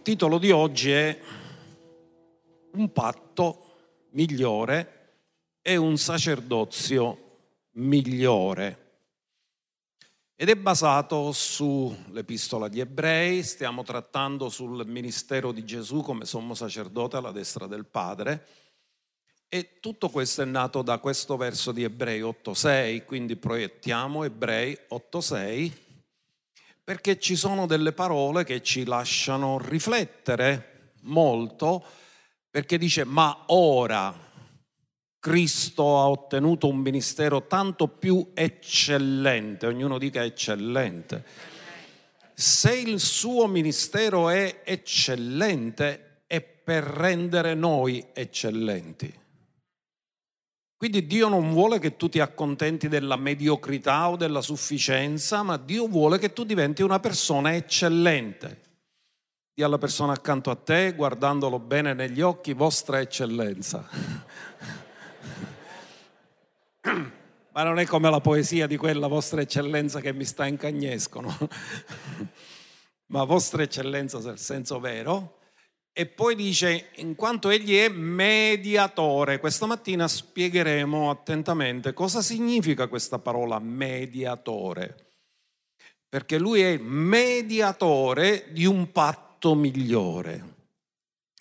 il titolo di oggi è Un patto migliore e un sacerdozio migliore. Ed è basato sull'Epistola agli Ebrei, stiamo trattando sul ministero di Gesù come sommo sacerdote alla destra del Padre. E tutto questo è nato da questo verso di Ebrei 8.6, quindi proiettiamo Ebrei 8.6 perché ci sono delle parole che ci lasciano riflettere molto, perché dice ma ora Cristo ha ottenuto un ministero tanto più eccellente, ognuno dica eccellente. Se il suo ministero è eccellente è per rendere noi eccellenti. Quindi Dio non vuole che tu ti accontenti della mediocrità o della sufficienza, ma Dio vuole che tu diventi una persona eccellente. Dì alla persona accanto a te, guardandolo bene negli occhi, vostra eccellenza. ma non è come la poesia di quella vostra eccellenza che mi sta incagnescono, ma vostra eccellenza nel senso vero e poi dice, in quanto egli è mediatore, questa mattina spiegheremo attentamente cosa significa questa parola mediatore. Perché lui è mediatore di un patto migliore.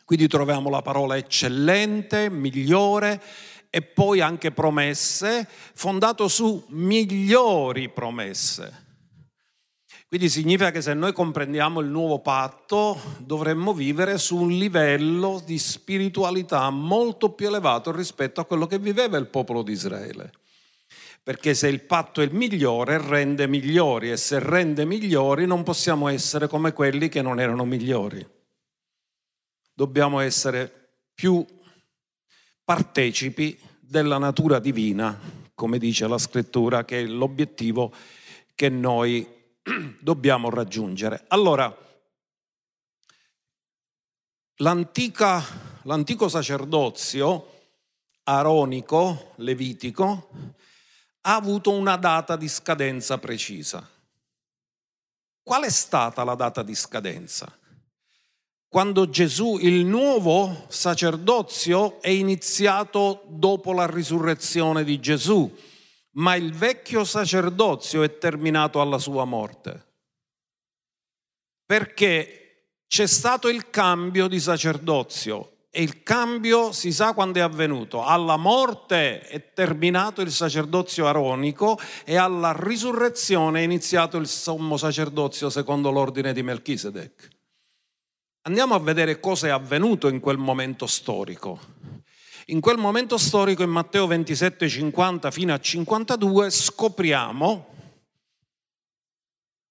Quindi troviamo la parola eccellente, migliore e poi anche promesse, fondato su migliori promesse. Quindi significa che se noi comprendiamo il nuovo patto dovremmo vivere su un livello di spiritualità molto più elevato rispetto a quello che viveva il popolo di Israele. Perché se il patto è il migliore, rende migliori e se rende migliori non possiamo essere come quelli che non erano migliori. Dobbiamo essere più partecipi della natura divina, come dice la scrittura, che è l'obiettivo che noi dobbiamo raggiungere. Allora, l'antico sacerdozio aronico, levitico, ha avuto una data di scadenza precisa. Qual è stata la data di scadenza? Quando Gesù, il nuovo sacerdozio, è iniziato dopo la risurrezione di Gesù ma il vecchio sacerdozio è terminato alla sua morte. Perché c'è stato il cambio di sacerdozio e il cambio si sa quando è avvenuto. Alla morte è terminato il sacerdozio aronico e alla risurrezione è iniziato il sommo sacerdozio secondo l'ordine di Melchisedec. Andiamo a vedere cosa è avvenuto in quel momento storico. In quel momento storico, in Matteo 27, 50 fino a 52, scopriamo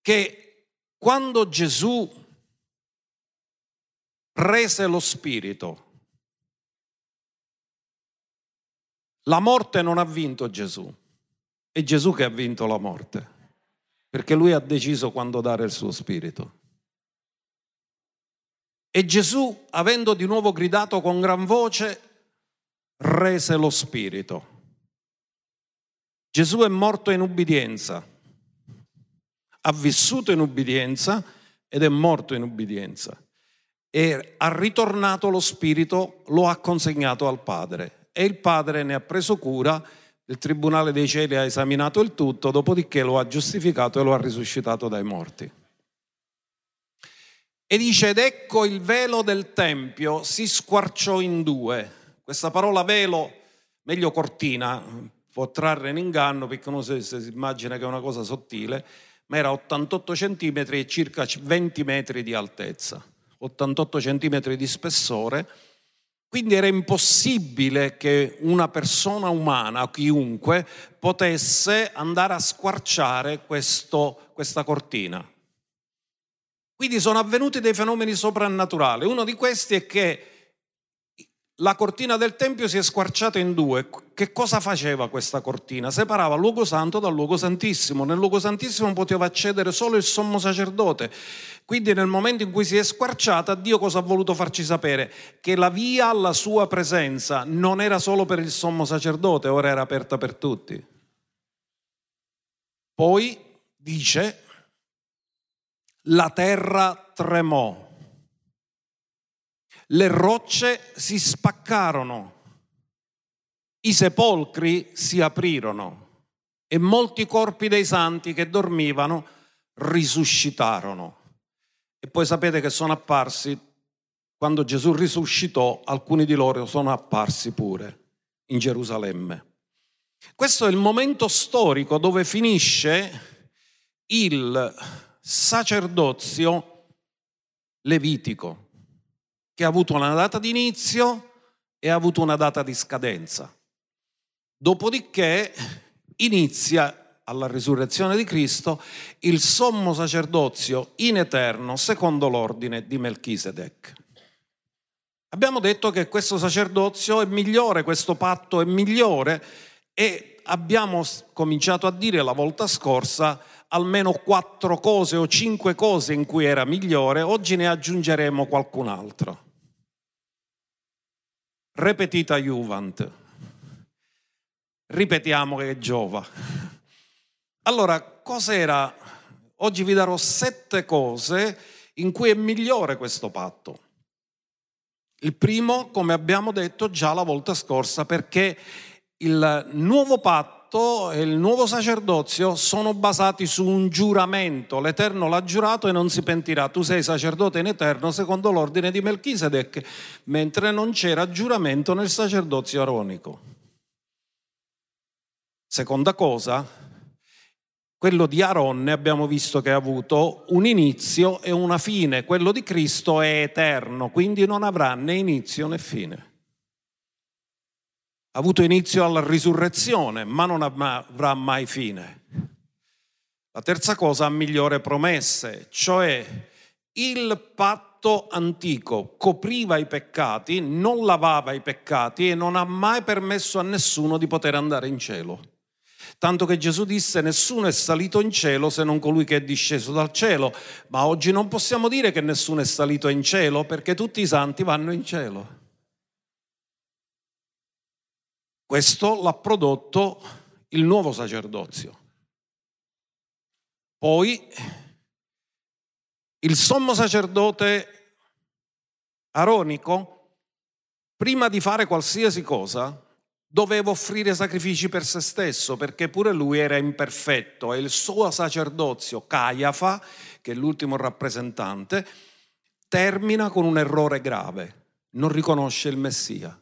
che quando Gesù rese lo Spirito, la morte non ha vinto Gesù, è Gesù che ha vinto la morte, perché lui ha deciso quando dare il suo Spirito. E Gesù, avendo di nuovo gridato con gran voce, rese lo Spirito. Gesù è morto in ubbidienza, ha vissuto in ubbidienza ed è morto in ubbidienza. E ha ritornato lo Spirito, lo ha consegnato al Padre e il Padre ne ha preso cura, il Tribunale dei Cieli ha esaminato il tutto, dopodiché lo ha giustificato e lo ha risuscitato dai morti. E dice, ed ecco il velo del Tempio si squarciò in due questa parola velo, meglio cortina, può trarre in inganno perché uno si, si immagina che è una cosa sottile, ma era 88 cm e circa 20 metri di altezza, 88 cm di spessore. Quindi era impossibile che una persona umana, chiunque, potesse andare a squarciare questo, questa cortina. Quindi sono avvenuti dei fenomeni soprannaturali. Uno di questi è che la cortina del Tempio si è squarciata in due. Che cosa faceva questa cortina? Separava il luogo santo dal luogo santissimo. Nel luogo santissimo poteva accedere solo il sommo sacerdote. Quindi nel momento in cui si è squarciata, Dio cosa ha voluto farci sapere? Che la via alla sua presenza non era solo per il sommo sacerdote, ora era aperta per tutti. Poi dice, la terra tremò le rocce si spaccarono, i sepolcri si aprirono e molti corpi dei santi che dormivano risuscitarono. E poi sapete che sono apparsi, quando Gesù risuscitò, alcuni di loro sono apparsi pure in Gerusalemme. Questo è il momento storico dove finisce il sacerdozio levitico, che ha avuto una data di inizio e ha avuto una data di scadenza. Dopodiché inizia alla risurrezione di Cristo il sommo sacerdozio in eterno secondo l'ordine di Melchisedec. Abbiamo detto che questo sacerdozio è migliore, questo patto è migliore e abbiamo cominciato a dire la volta scorsa almeno quattro cose o cinque cose in cui era migliore, oggi ne aggiungeremo qualcun altro. Repetita Juvent. Ripetiamo che giova. Allora, cos'era? Oggi vi darò sette cose in cui è migliore questo patto. Il primo, come abbiamo detto già la volta scorsa, perché il nuovo patto e il nuovo sacerdozio sono basati su un giuramento. L'Eterno l'ha giurato e non si pentirà. Tu sei sacerdote in eterno secondo l'ordine di Melchisedec, mentre non c'era giuramento nel sacerdozio aronico. Seconda cosa, quello di Aaronne abbiamo visto che ha avuto un inizio e una fine, quello di Cristo è eterno, quindi non avrà né inizio né fine. Ha avuto inizio alla risurrezione, ma non avrà mai fine. La terza cosa ha migliore promesse, cioè il patto antico copriva i peccati, non lavava i peccati e non ha mai permesso a nessuno di poter andare in cielo. Tanto che Gesù disse nessuno è salito in cielo se non colui che è disceso dal cielo. Ma oggi non possiamo dire che nessuno è salito in cielo perché tutti i santi vanno in cielo. Questo l'ha prodotto il nuovo sacerdozio. Poi il sommo sacerdote aronico, prima di fare qualsiasi cosa, doveva offrire sacrifici per se stesso perché pure lui era imperfetto e il suo sacerdozio, Caiafa, che è l'ultimo rappresentante, termina con un errore grave, non riconosce il Messia.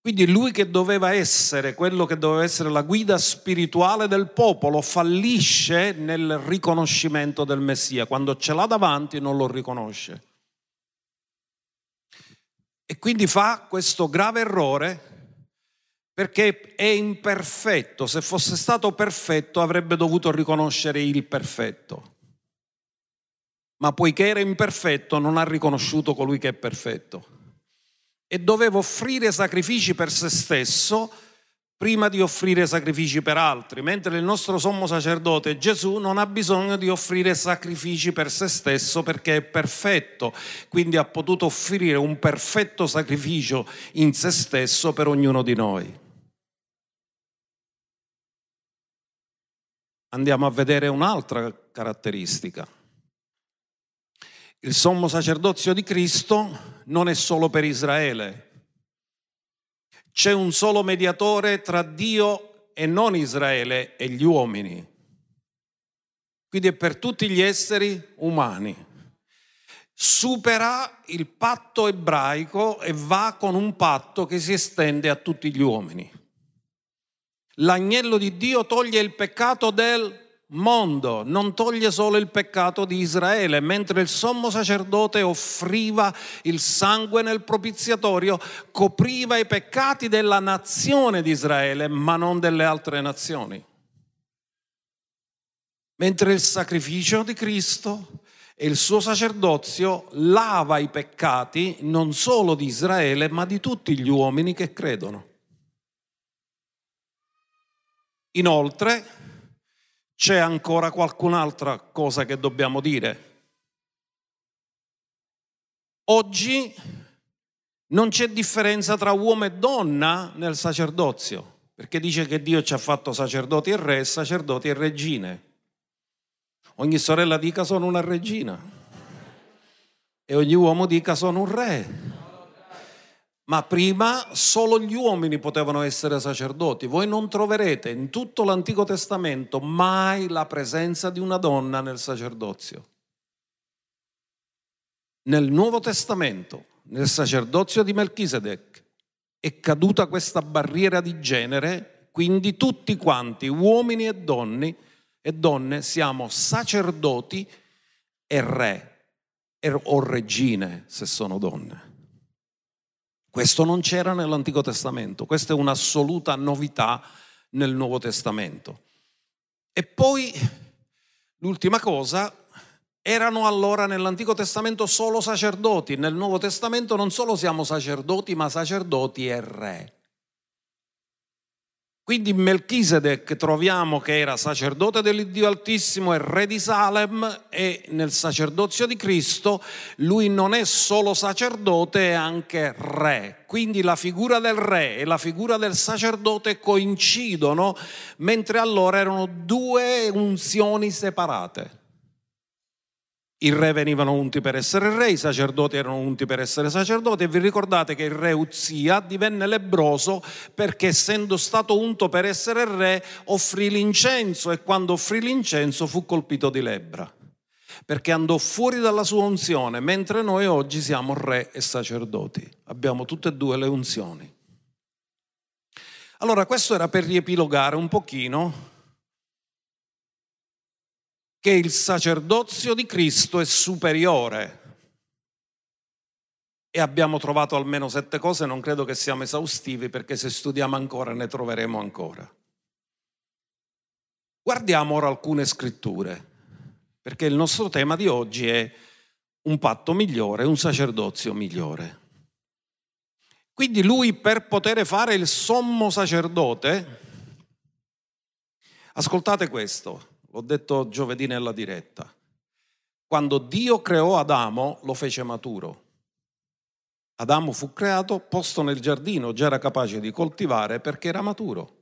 Quindi lui che doveva essere quello che doveva essere la guida spirituale del popolo fallisce nel riconoscimento del Messia, quando ce l'ha davanti non lo riconosce. E quindi fa questo grave errore perché è imperfetto. Se fosse stato perfetto avrebbe dovuto riconoscere il perfetto. Ma poiché era imperfetto non ha riconosciuto colui che è perfetto. E doveva offrire sacrifici per se stesso prima di offrire sacrifici per altri, mentre il nostro sommo sacerdote Gesù non ha bisogno di offrire sacrifici per se stesso perché è perfetto, quindi ha potuto offrire un perfetto sacrificio in se stesso per ognuno di noi. Andiamo a vedere un'altra caratteristica. Il sommo sacerdozio di Cristo non è solo per Israele, c'è un solo mediatore tra Dio e non Israele e gli uomini. Quindi è per tutti gli esseri umani. Supera il patto ebraico e va con un patto che si estende a tutti gli uomini. L'agnello di Dio toglie il peccato del mondo, non toglie solo il peccato di Israele, mentre il sommo sacerdote offriva il sangue nel propiziatorio, copriva i peccati della nazione di Israele, ma non delle altre nazioni. Mentre il sacrificio di Cristo e il suo sacerdozio lava i peccati non solo di Israele, ma di tutti gli uomini che credono. Inoltre, c'è ancora qualcun'altra cosa che dobbiamo dire. Oggi non c'è differenza tra uomo e donna nel sacerdozio, perché dice che Dio ci ha fatto sacerdoti e re, sacerdoti e regine. Ogni sorella dica sono una regina. E ogni uomo dica sono un re. Ma prima solo gli uomini potevano essere sacerdoti. Voi non troverete in tutto l'Antico Testamento mai la presenza di una donna nel sacerdozio. Nel Nuovo Testamento, nel sacerdozio di Melchisedec, è caduta questa barriera di genere, quindi tutti quanti, uomini e donne, e donne siamo sacerdoti e re, o regine se sono donne. Questo non c'era nell'Antico Testamento, questa è un'assoluta novità nel Nuovo Testamento. E poi l'ultima cosa, erano allora nell'Antico Testamento solo sacerdoti, nel Nuovo Testamento non solo siamo sacerdoti, ma sacerdoti e re. Quindi in Melchisedec troviamo che era sacerdote dell'Iddio Altissimo e re di Salem e nel sacerdozio di Cristo lui non è solo sacerdote, è anche re. Quindi la figura del re e la figura del sacerdote coincidono, mentre allora erano due unzioni separate. I re venivano unti per essere re, i sacerdoti erano unti per essere sacerdoti e vi ricordate che il re Uzia divenne lebroso perché essendo stato unto per essere re offrì l'incenso e quando offrì l'incenso fu colpito di lebbra perché andò fuori dalla sua unzione mentre noi oggi siamo re e sacerdoti, abbiamo tutte e due le unzioni. Allora questo era per riepilogare un pochino che il sacerdozio di Cristo è superiore. E abbiamo trovato almeno sette cose, non credo che siamo esaustivi perché se studiamo ancora ne troveremo ancora. Guardiamo ora alcune scritture, perché il nostro tema di oggi è un patto migliore, un sacerdozio migliore. Quindi lui per poter fare il sommo sacerdote, ascoltate questo, l'ho detto giovedì nella diretta, quando Dio creò Adamo lo fece maturo. Adamo fu creato, posto nel giardino, già era capace di coltivare perché era maturo.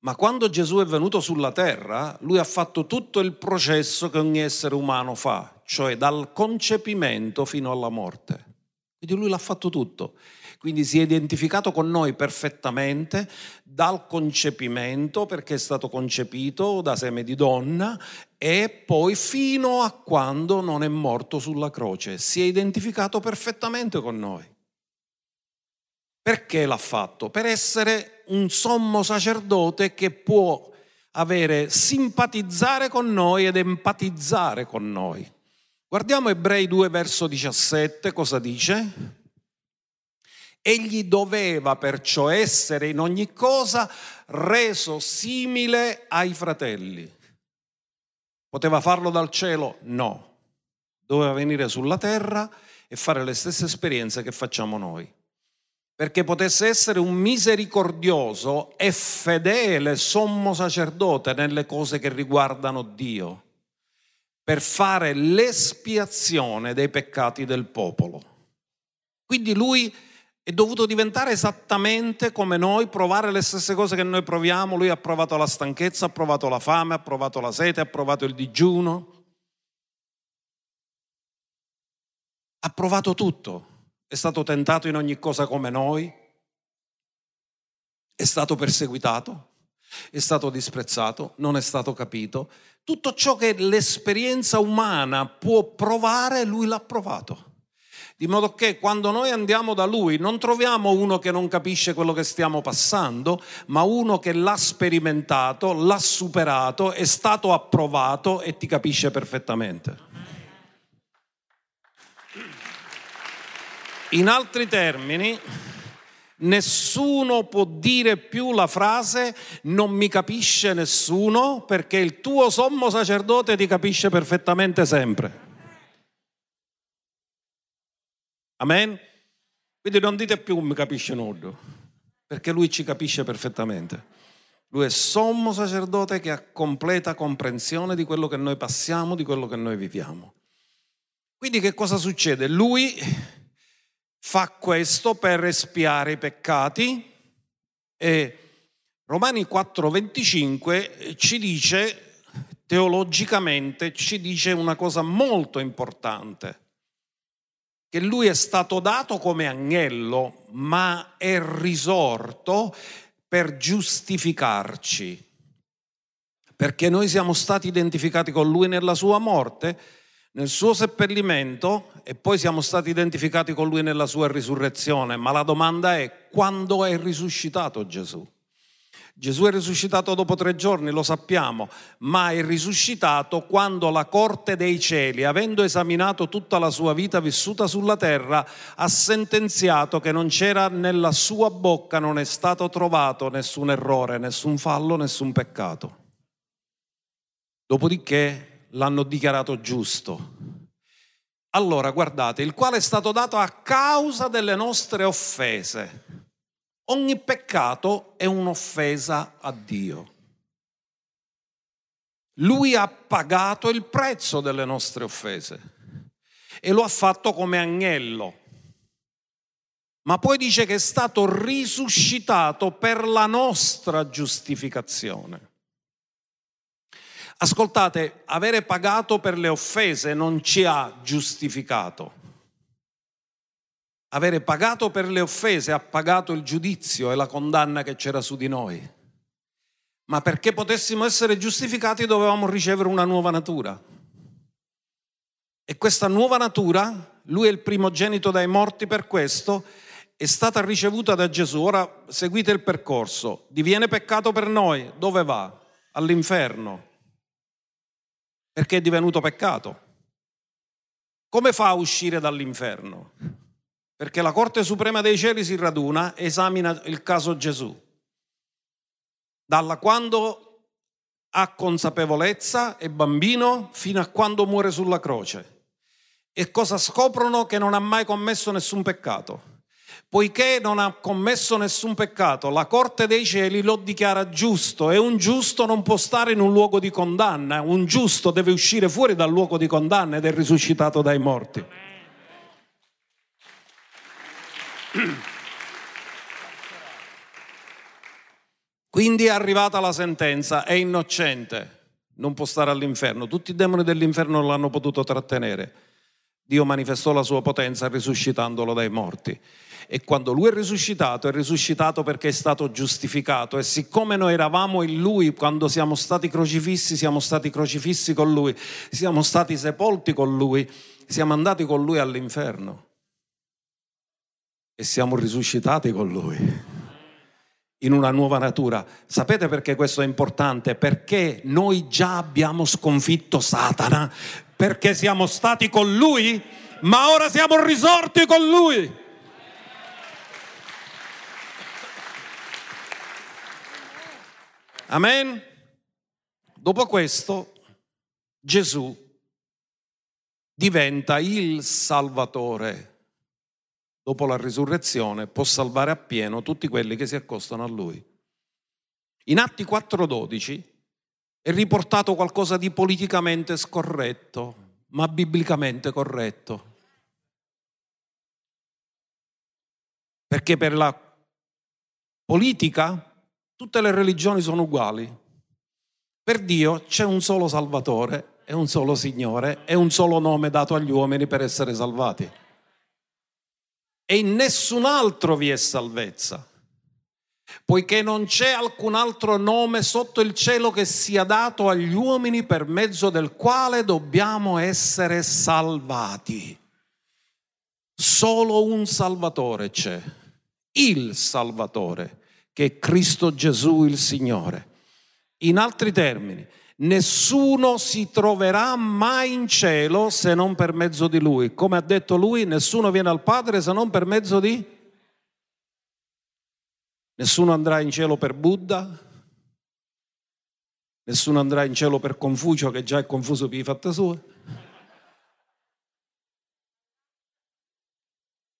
Ma quando Gesù è venuto sulla terra, lui ha fatto tutto il processo che ogni essere umano fa, cioè dal concepimento fino alla morte. Quindi lui l'ha fatto tutto. Quindi si è identificato con noi perfettamente dal concepimento, perché è stato concepito da seme di donna, e poi fino a quando non è morto sulla croce. Si è identificato perfettamente con noi. Perché l'ha fatto? Per essere un sommo sacerdote che può avere simpatizzare con noi ed empatizzare con noi. Guardiamo Ebrei 2 verso 17, cosa dice? Egli doveva perciò essere in ogni cosa reso simile ai fratelli. Poteva farlo dal cielo? No. Doveva venire sulla terra e fare le stesse esperienze che facciamo noi. Perché potesse essere un misericordioso e fedele sommo sacerdote nelle cose che riguardano Dio, per fare l'espiazione dei peccati del popolo. Quindi lui è dovuto diventare esattamente come noi, provare le stesse cose che noi proviamo. Lui ha provato la stanchezza, ha provato la fame, ha provato la sete, ha provato il digiuno. Ha provato tutto. È stato tentato in ogni cosa come noi. È stato perseguitato. È stato disprezzato. Non è stato capito. Tutto ciò che l'esperienza umana può provare, lui l'ha provato di modo che quando noi andiamo da lui non troviamo uno che non capisce quello che stiamo passando, ma uno che l'ha sperimentato, l'ha superato, è stato approvato e ti capisce perfettamente. In altri termini, nessuno può dire più la frase non mi capisce nessuno perché il tuo sommo sacerdote ti capisce perfettamente sempre. Amen? Quindi non dite più mi capisce nudo, perché lui ci capisce perfettamente. Lui è sommo sacerdote che ha completa comprensione di quello che noi passiamo, di quello che noi viviamo. Quindi che cosa succede? Lui fa questo per espiare i peccati e Romani 4:25 ci dice, teologicamente, ci dice una cosa molto importante che lui è stato dato come agnello, ma è risorto per giustificarci. Perché noi siamo stati identificati con lui nella sua morte, nel suo seppellimento e poi siamo stati identificati con lui nella sua risurrezione. Ma la domanda è quando è risuscitato Gesù? Gesù è risuscitato dopo tre giorni, lo sappiamo, ma è risuscitato quando la corte dei cieli, avendo esaminato tutta la sua vita vissuta sulla terra, ha sentenziato che non c'era nella sua bocca, non è stato trovato nessun errore, nessun fallo, nessun peccato. Dopodiché l'hanno dichiarato giusto. Allora, guardate, il quale è stato dato a causa delle nostre offese Ogni peccato è un'offesa a Dio. Lui ha pagato il prezzo delle nostre offese e lo ha fatto come agnello. Ma poi dice che è stato risuscitato per la nostra giustificazione. Ascoltate, avere pagato per le offese non ci ha giustificato avere pagato per le offese, ha pagato il giudizio e la condanna che c'era su di noi. Ma perché potessimo essere giustificati dovevamo ricevere una nuova natura. E questa nuova natura, lui è il primogenito dai morti per questo, è stata ricevuta da Gesù. Ora seguite il percorso. Diviene peccato per noi. Dove va? All'inferno. Perché è divenuto peccato. Come fa a uscire dall'inferno? Perché la Corte Suprema dei Cieli si raduna e esamina il caso Gesù. Dalla quando ha consapevolezza è bambino fino a quando muore sulla croce. E cosa scoprono? Che non ha mai commesso nessun peccato. Poiché non ha commesso nessun peccato, la Corte dei Cieli lo dichiara giusto e un giusto non può stare in un luogo di condanna, un giusto deve uscire fuori dal luogo di condanna ed è risuscitato dai morti. Quindi è arrivata la sentenza, è innocente, non può stare all'inferno. Tutti i demoni dell'inferno l'hanno potuto trattenere. Dio manifestò la sua potenza risuscitandolo dai morti. E quando lui è risuscitato, è risuscitato perché è stato giustificato. E siccome noi eravamo in lui, quando siamo stati crocifissi, siamo stati crocifissi con lui, siamo stati sepolti con lui, siamo andati con lui all'inferno e siamo risuscitati con Lui in una nuova natura. Sapete perché questo è importante? Perché noi già abbiamo sconfitto Satana, perché siamo stati con Lui, ma ora siamo risorti con Lui. Amen. Dopo questo Gesù diventa il Salvatore dopo la risurrezione, può salvare appieno tutti quelli che si accostano a lui. In Atti 4:12 è riportato qualcosa di politicamente scorretto, ma biblicamente corretto. Perché per la politica tutte le religioni sono uguali. Per Dio c'è un solo Salvatore, è un solo Signore, è un solo nome dato agli uomini per essere salvati e in nessun altro vi è salvezza, poiché non c'è alcun altro nome sotto il cielo che sia dato agli uomini per mezzo del quale dobbiamo essere salvati. Solo un Salvatore c'è, il Salvatore, che è Cristo Gesù il Signore. In altri termini, nessuno si troverà mai in cielo se non per mezzo di lui. Come ha detto lui, nessuno viene al Padre se non per mezzo di... Nessuno andrà in cielo per Buddha, nessuno andrà in cielo per Confucio che già è confuso per i fatti suoi.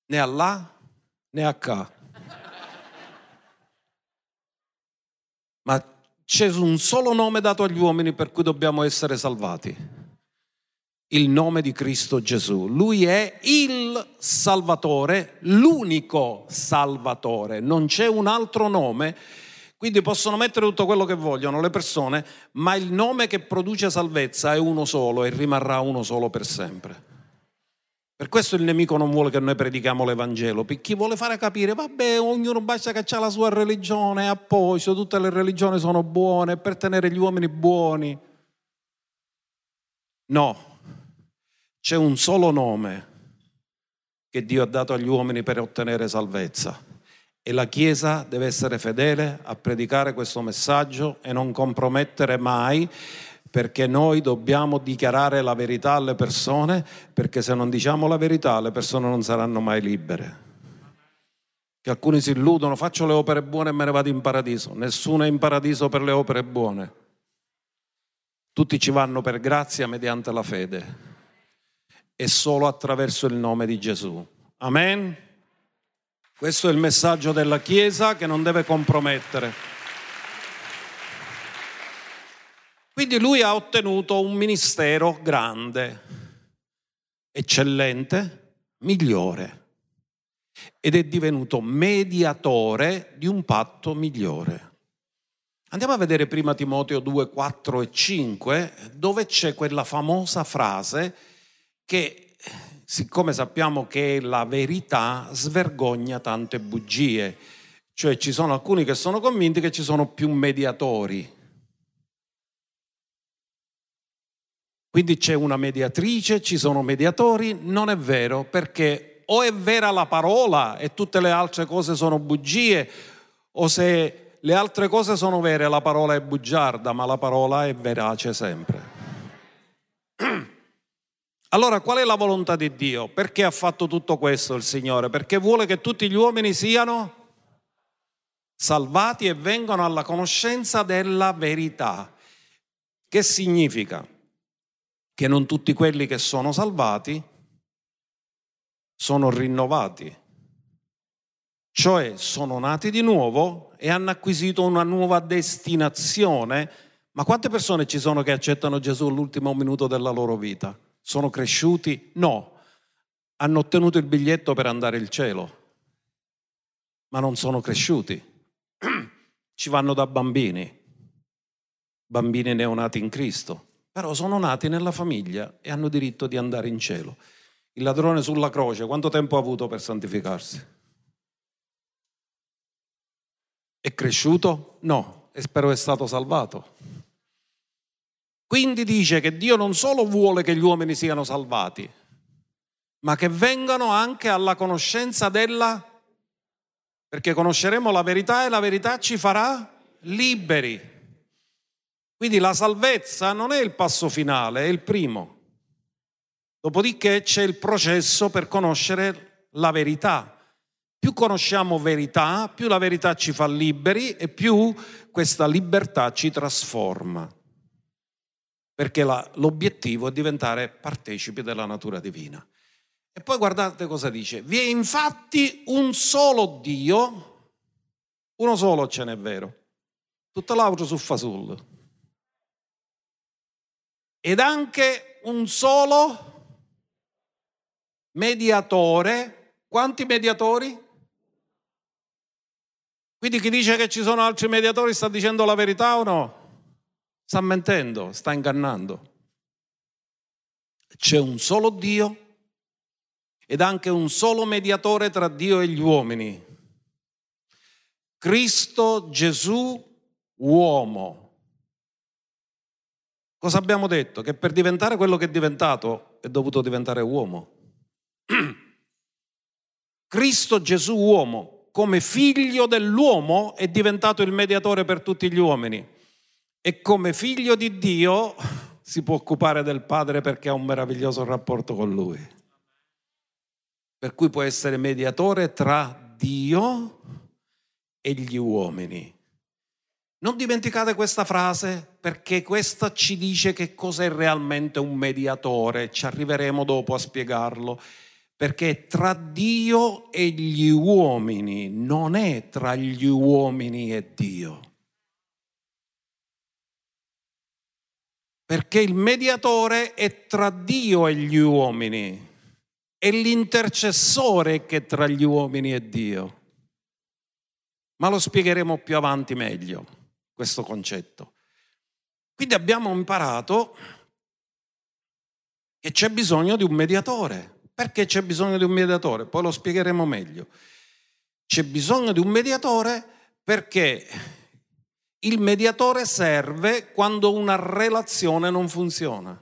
Né a là né a qua. Ma c'è un solo nome dato agli uomini per cui dobbiamo essere salvati. Il nome di Cristo Gesù. Lui è il Salvatore, l'unico Salvatore. Non c'è un altro nome. Quindi possono mettere tutto quello che vogliono le persone, ma il nome che produce salvezza è uno solo e rimarrà uno solo per sempre. Per questo il nemico non vuole che noi predichiamo l'Evangelo, per chi vuole fare capire, vabbè, ognuno basta che ha la sua religione, è a posto, tutte le religioni sono buone, per tenere gli uomini buoni. No, c'è un solo nome che Dio ha dato agli uomini per ottenere salvezza. E la Chiesa deve essere fedele a predicare questo messaggio e non compromettere mai perché noi dobbiamo dichiarare la verità alle persone, perché se non diciamo la verità le persone non saranno mai libere. Che alcuni si illudono, faccio le opere buone e me ne vado in paradiso. Nessuno è in paradiso per le opere buone. Tutti ci vanno per grazia mediante la fede e solo attraverso il nome di Gesù. Amen. Questo è il messaggio della Chiesa che non deve compromettere. Quindi lui ha ottenuto un ministero grande, eccellente, migliore ed è divenuto mediatore di un patto migliore. Andiamo a vedere prima Timoteo 2, 4 e 5, dove c'è quella famosa frase che, siccome sappiamo che la verità svergogna tante bugie, cioè ci sono alcuni che sono convinti che ci sono più mediatori Quindi c'è una mediatrice, ci sono mediatori, non è vero perché o è vera la parola e tutte le altre cose sono bugie, o se le altre cose sono vere la parola è bugiarda, ma la parola è verace sempre. Allora qual è la volontà di Dio? Perché ha fatto tutto questo il Signore? Perché vuole che tutti gli uomini siano salvati e vengano alla conoscenza della verità. Che significa? Che non tutti quelli che sono salvati sono rinnovati, cioè sono nati di nuovo e hanno acquisito una nuova destinazione. Ma quante persone ci sono che accettano Gesù all'ultimo minuto della loro vita? Sono cresciuti? No, hanno ottenuto il biglietto per andare al cielo, ma non sono cresciuti. Ci vanno da bambini, bambini neonati in Cristo però sono nati nella famiglia e hanno diritto di andare in cielo. Il ladrone sulla croce, quanto tempo ha avuto per santificarsi? È cresciuto? No, e spero è stato salvato. Quindi dice che Dio non solo vuole che gli uomini siano salvati, ma che vengano anche alla conoscenza della... perché conosceremo la verità e la verità ci farà liberi. Quindi la salvezza non è il passo finale, è il primo. Dopodiché c'è il processo per conoscere la verità. Più conosciamo verità, più la verità ci fa liberi e più questa libertà ci trasforma. Perché la, l'obiettivo è diventare partecipi della natura divina. E poi guardate cosa dice. Vi è infatti un solo Dio, uno solo ce n'è vero, tutto l'altro su fasullo ed anche un solo mediatore. Quanti mediatori? Quindi chi dice che ci sono altri mediatori sta dicendo la verità o no? Sta mentendo, sta ingannando. C'è un solo Dio ed anche un solo mediatore tra Dio e gli uomini. Cristo Gesù uomo Cosa abbiamo detto? Che per diventare quello che è diventato è dovuto diventare uomo. Cristo Gesù uomo, come figlio dell'uomo, è diventato il mediatore per tutti gli uomini. E come figlio di Dio si può occupare del Padre perché ha un meraviglioso rapporto con Lui. Per cui può essere mediatore tra Dio e gli uomini. Non dimenticate questa frase perché questa ci dice che cos'è realmente un mediatore, ci arriveremo dopo a spiegarlo, perché tra Dio e gli uomini, non è tra gli uomini e Dio. Perché il mediatore è tra Dio e gli uomini, è l'intercessore che è tra gli uomini e Dio. Ma lo spiegheremo più avanti meglio questo concetto. Quindi abbiamo imparato che c'è bisogno di un mediatore Perché c'è bisogno di un mediatore? Poi lo spiegheremo meglio. C'è bisogno di un mediatore perché il mediatore serve quando una relazione non funziona.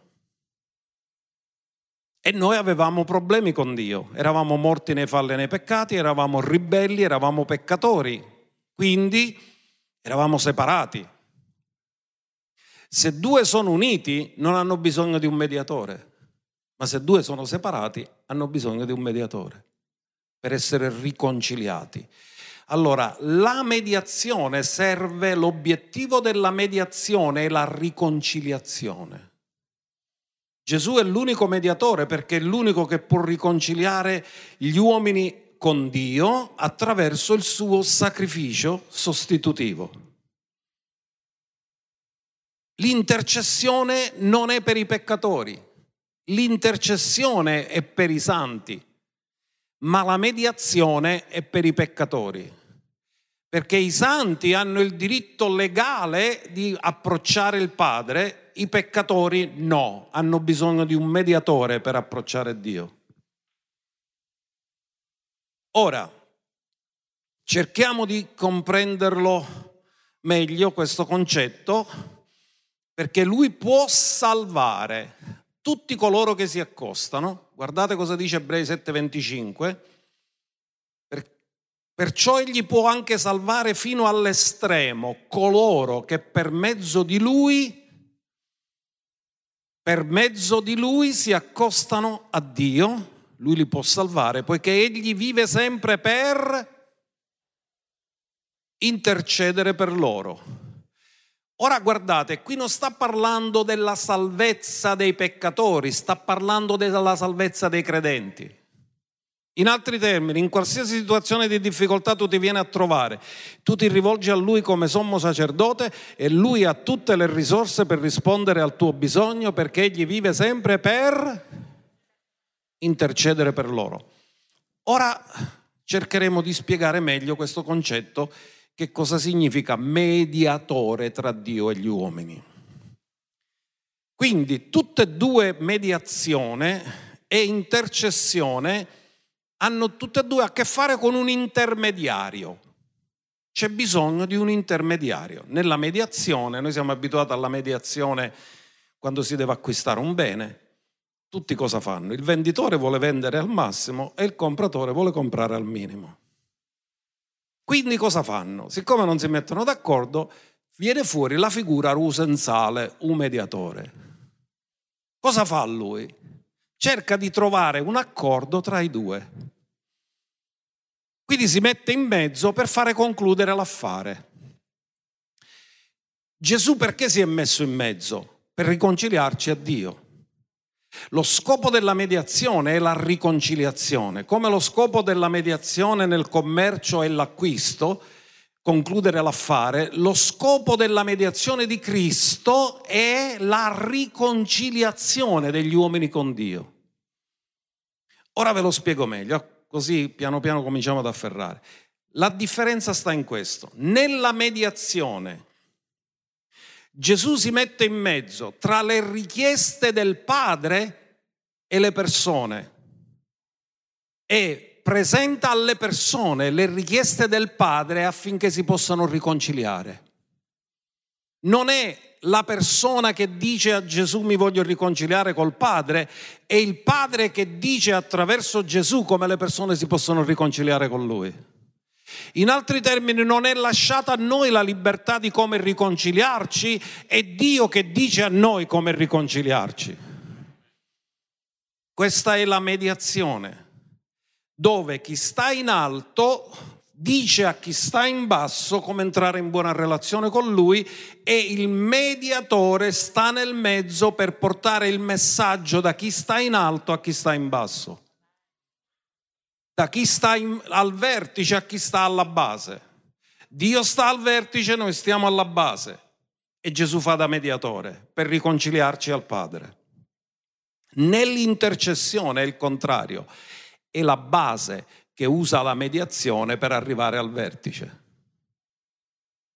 E noi avevamo problemi con Dio, eravamo morti nei falli e nei peccati, eravamo ribelli, eravamo peccatori, quindi eravamo separati. Se due sono uniti non hanno bisogno di un mediatore, ma se due sono separati hanno bisogno di un mediatore per essere riconciliati. Allora, la mediazione serve, l'obiettivo della mediazione è la riconciliazione. Gesù è l'unico mediatore perché è l'unico che può riconciliare gli uomini con Dio attraverso il suo sacrificio sostitutivo. L'intercessione non è per i peccatori, l'intercessione è per i santi, ma la mediazione è per i peccatori. Perché i santi hanno il diritto legale di approcciare il Padre, i peccatori no, hanno bisogno di un mediatore per approcciare Dio. Ora, cerchiamo di comprenderlo meglio questo concetto perché lui può salvare tutti coloro che si accostano. Guardate cosa dice Ebrei 7:25. Perciò egli può anche salvare fino all'estremo coloro che per mezzo di lui per mezzo di lui si accostano a Dio, lui li può salvare poiché egli vive sempre per intercedere per loro. Ora guardate, qui non sta parlando della salvezza dei peccatori, sta parlando della salvezza dei credenti. In altri termini, in qualsiasi situazione di difficoltà tu ti vieni a trovare, tu ti rivolgi a Lui come sommo sacerdote e Lui ha tutte le risorse per rispondere al tuo bisogno perché Egli vive sempre per intercedere per loro. Ora cercheremo di spiegare meglio questo concetto che cosa significa mediatore tra Dio e gli uomini. Quindi tutte e due mediazione e intercessione hanno tutte e due a che fare con un intermediario. C'è bisogno di un intermediario. Nella mediazione, noi siamo abituati alla mediazione quando si deve acquistare un bene. Tutti cosa fanno? Il venditore vuole vendere al massimo e il compratore vuole comprare al minimo. Quindi cosa fanno? Siccome non si mettono d'accordo, viene fuori la figura rusensale, un mediatore. Cosa fa lui? Cerca di trovare un accordo tra i due. Quindi si mette in mezzo per fare concludere l'affare. Gesù perché si è messo in mezzo? Per riconciliarci a Dio. Lo scopo della mediazione è la riconciliazione, come lo scopo della mediazione nel commercio è l'acquisto, concludere l'affare, lo scopo della mediazione di Cristo è la riconciliazione degli uomini con Dio. Ora ve lo spiego meglio, così piano piano cominciamo ad afferrare. La differenza sta in questo. Nella mediazione Gesù si mette in mezzo tra le richieste del Padre e le persone e presenta alle persone le richieste del Padre affinché si possano riconciliare. Non è la persona che dice a Gesù mi voglio riconciliare col Padre, è il Padre che dice attraverso Gesù come le persone si possono riconciliare con Lui. In altri termini, non è lasciata a noi la libertà di come riconciliarci, è Dio che dice a noi come riconciliarci. Questa è la mediazione, dove chi sta in alto dice a chi sta in basso come entrare in buona relazione con lui e il mediatore sta nel mezzo per portare il messaggio da chi sta in alto a chi sta in basso da chi sta in, al vertice a chi sta alla base. Dio sta al vertice, noi stiamo alla base e Gesù fa da mediatore per riconciliarci al Padre. Nell'intercessione è il contrario, è la base che usa la mediazione per arrivare al vertice.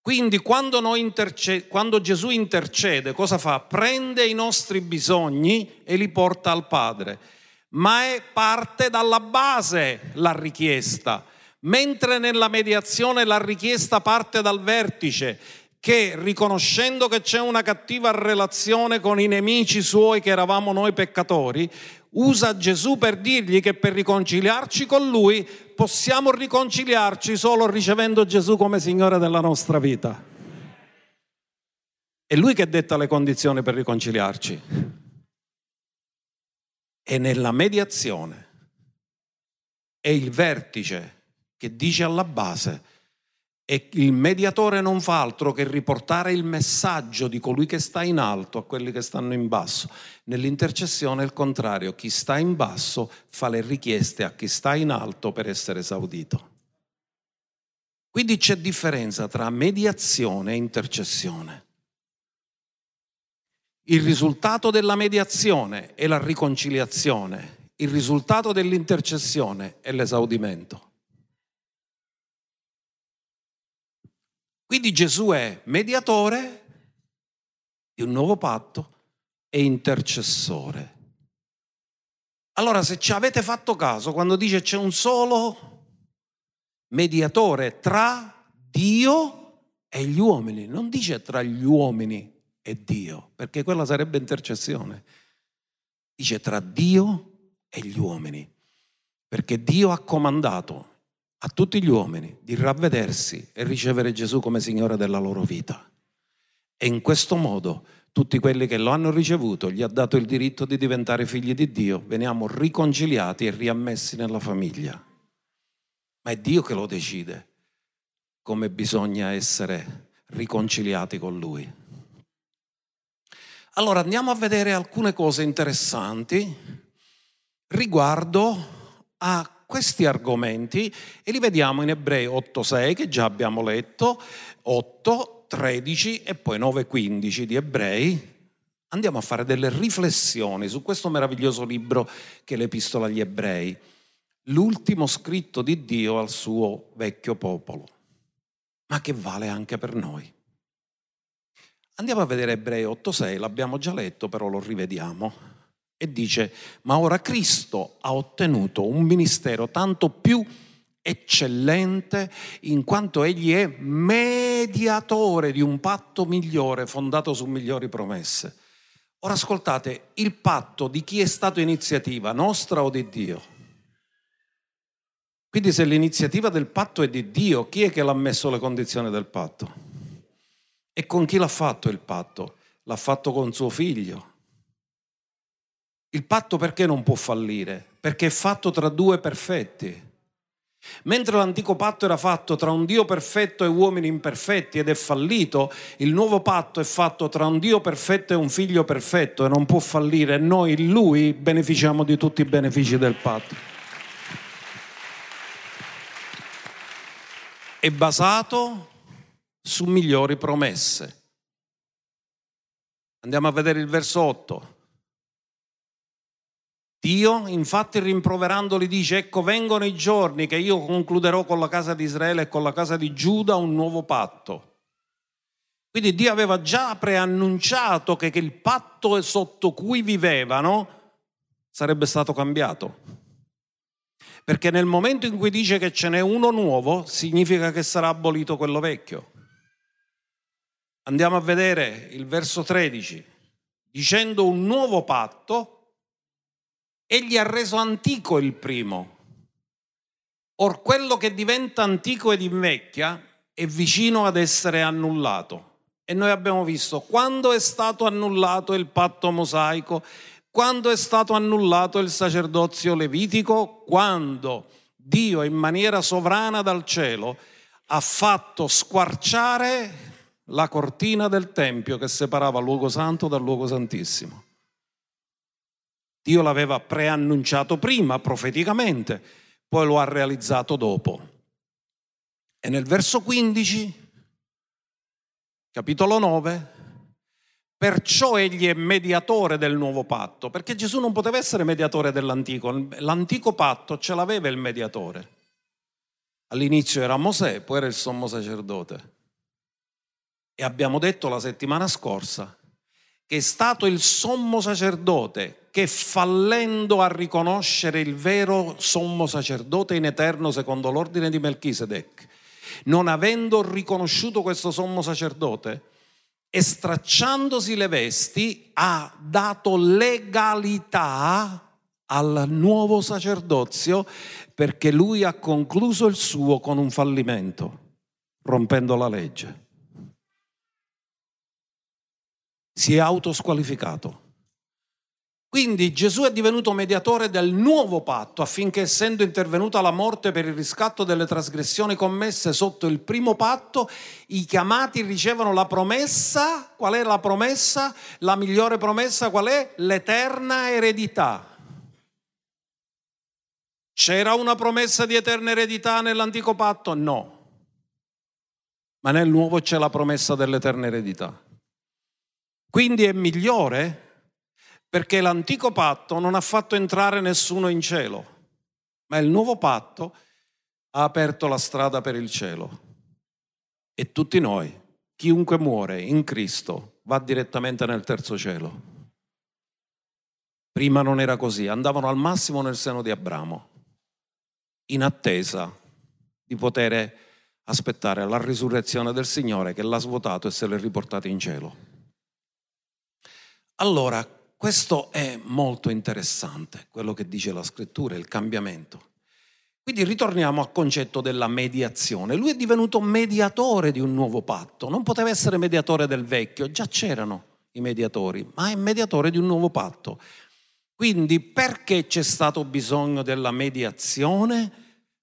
Quindi quando, interce- quando, Gesù intercede, cosa fa? Prende i nostri bisogni e li porta al Padre ma è parte dalla base la richiesta, mentre nella mediazione la richiesta parte dal vertice che riconoscendo che c'è una cattiva relazione con i nemici suoi che eravamo noi peccatori, usa Gesù per dirgli che per riconciliarci con lui possiamo riconciliarci solo ricevendo Gesù come Signore della nostra vita. È lui che detta le condizioni per riconciliarci. E nella mediazione è il vertice che dice alla base e il mediatore non fa altro che riportare il messaggio di colui che sta in alto a quelli che stanno in basso. Nell'intercessione è il contrario, chi sta in basso fa le richieste a chi sta in alto per essere esaudito. Quindi c'è differenza tra mediazione e intercessione. Il risultato della mediazione è la riconciliazione, il risultato dell'intercessione è l'esaudimento. Quindi Gesù è mediatore di un nuovo patto e intercessore. Allora, se ci avete fatto caso, quando dice c'è un solo mediatore tra Dio e gli uomini, non dice tra gli uomini e Dio, perché quella sarebbe intercessione. Dice tra Dio e gli uomini, perché Dio ha comandato a tutti gli uomini di ravvedersi e ricevere Gesù come Signore della loro vita. E in questo modo tutti quelli che lo hanno ricevuto gli ha dato il diritto di diventare figli di Dio, veniamo riconciliati e riammessi nella famiglia. Ma è Dio che lo decide come bisogna essere riconciliati con Lui. Allora andiamo a vedere alcune cose interessanti riguardo a questi argomenti e li vediamo in Ebrei 8.6 che già abbiamo letto, 8, 13 e poi 9.15 di Ebrei. Andiamo a fare delle riflessioni su questo meraviglioso libro che è l'Epistola agli Ebrei, l'ultimo scritto di Dio al suo vecchio popolo, ma che vale anche per noi. Andiamo a vedere Ebrei 8.6, l'abbiamo già letto, però lo rivediamo e dice, ma ora Cristo ha ottenuto un ministero tanto più eccellente in quanto egli è mediatore di un patto migliore fondato su migliori promesse. Ora ascoltate, il patto di chi è stato iniziativa, nostra o di Dio? Quindi se l'iniziativa del patto è di Dio, chi è che l'ha messo le condizioni del patto? E con chi l'ha fatto il patto? L'ha fatto con suo figlio. Il patto perché non può fallire? Perché è fatto tra due perfetti. Mentre l'antico patto era fatto tra un Dio perfetto e uomini imperfetti ed è fallito, il nuovo patto è fatto tra un Dio perfetto e un figlio perfetto e non può fallire noi in lui beneficiamo di tutti i benefici del patto. È basato su migliori promesse. Andiamo a vedere il verso 8. Dio, infatti, rimproverandoli, dice: Ecco, vengono i giorni che io concluderò con la casa di Israele e con la casa di Giuda un nuovo patto. Quindi Dio aveva già preannunciato che, che il patto sotto cui vivevano sarebbe stato cambiato. Perché nel momento in cui dice che ce n'è uno nuovo, significa che sarà abolito quello vecchio. Andiamo a vedere il verso 13. Dicendo un nuovo patto, egli ha reso antico il primo. Or quello che diventa antico ed invecchia è vicino ad essere annullato. E noi abbiamo visto quando è stato annullato il patto mosaico, quando è stato annullato il sacerdozio levitico, quando Dio in maniera sovrana dal cielo ha fatto squarciare la cortina del Tempio che separava il luogo santo dal luogo santissimo. Dio l'aveva preannunciato prima, profeticamente, poi lo ha realizzato dopo. E nel verso 15, capitolo 9, perciò egli è mediatore del nuovo patto, perché Gesù non poteva essere mediatore dell'antico, l'antico patto ce l'aveva il mediatore. All'inizio era Mosè, poi era il sommo sacerdote. E abbiamo detto la settimana scorsa che è stato il sommo sacerdote che fallendo a riconoscere il vero sommo sacerdote in eterno secondo l'ordine di Melchisedec, non avendo riconosciuto questo sommo sacerdote e stracciandosi le vesti ha dato legalità al nuovo sacerdozio perché lui ha concluso il suo con un fallimento, rompendo la legge. Si è autosqualificato. Quindi Gesù è divenuto mediatore del nuovo patto affinché essendo intervenuta la morte per il riscatto delle trasgressioni commesse sotto il primo patto, i chiamati ricevono la promessa. Qual è la promessa? La migliore promessa qual è? L'eterna eredità. C'era una promessa di eterna eredità nell'antico patto? No. Ma nel nuovo c'è la promessa dell'eterna eredità. Quindi è migliore perché l'antico patto non ha fatto entrare nessuno in cielo, ma il nuovo patto ha aperto la strada per il cielo. E tutti noi, chiunque muore in Cristo, va direttamente nel terzo cielo. Prima non era così, andavano al massimo nel seno di Abramo, in attesa di poter aspettare la risurrezione del Signore che l'ha svuotato e se l'è riportato in cielo. Allora, questo è molto interessante, quello che dice la scrittura, il cambiamento. Quindi ritorniamo al concetto della mediazione. Lui è divenuto mediatore di un nuovo patto, non poteva essere mediatore del vecchio, già c'erano i mediatori, ma è mediatore di un nuovo patto. Quindi perché c'è stato bisogno della mediazione?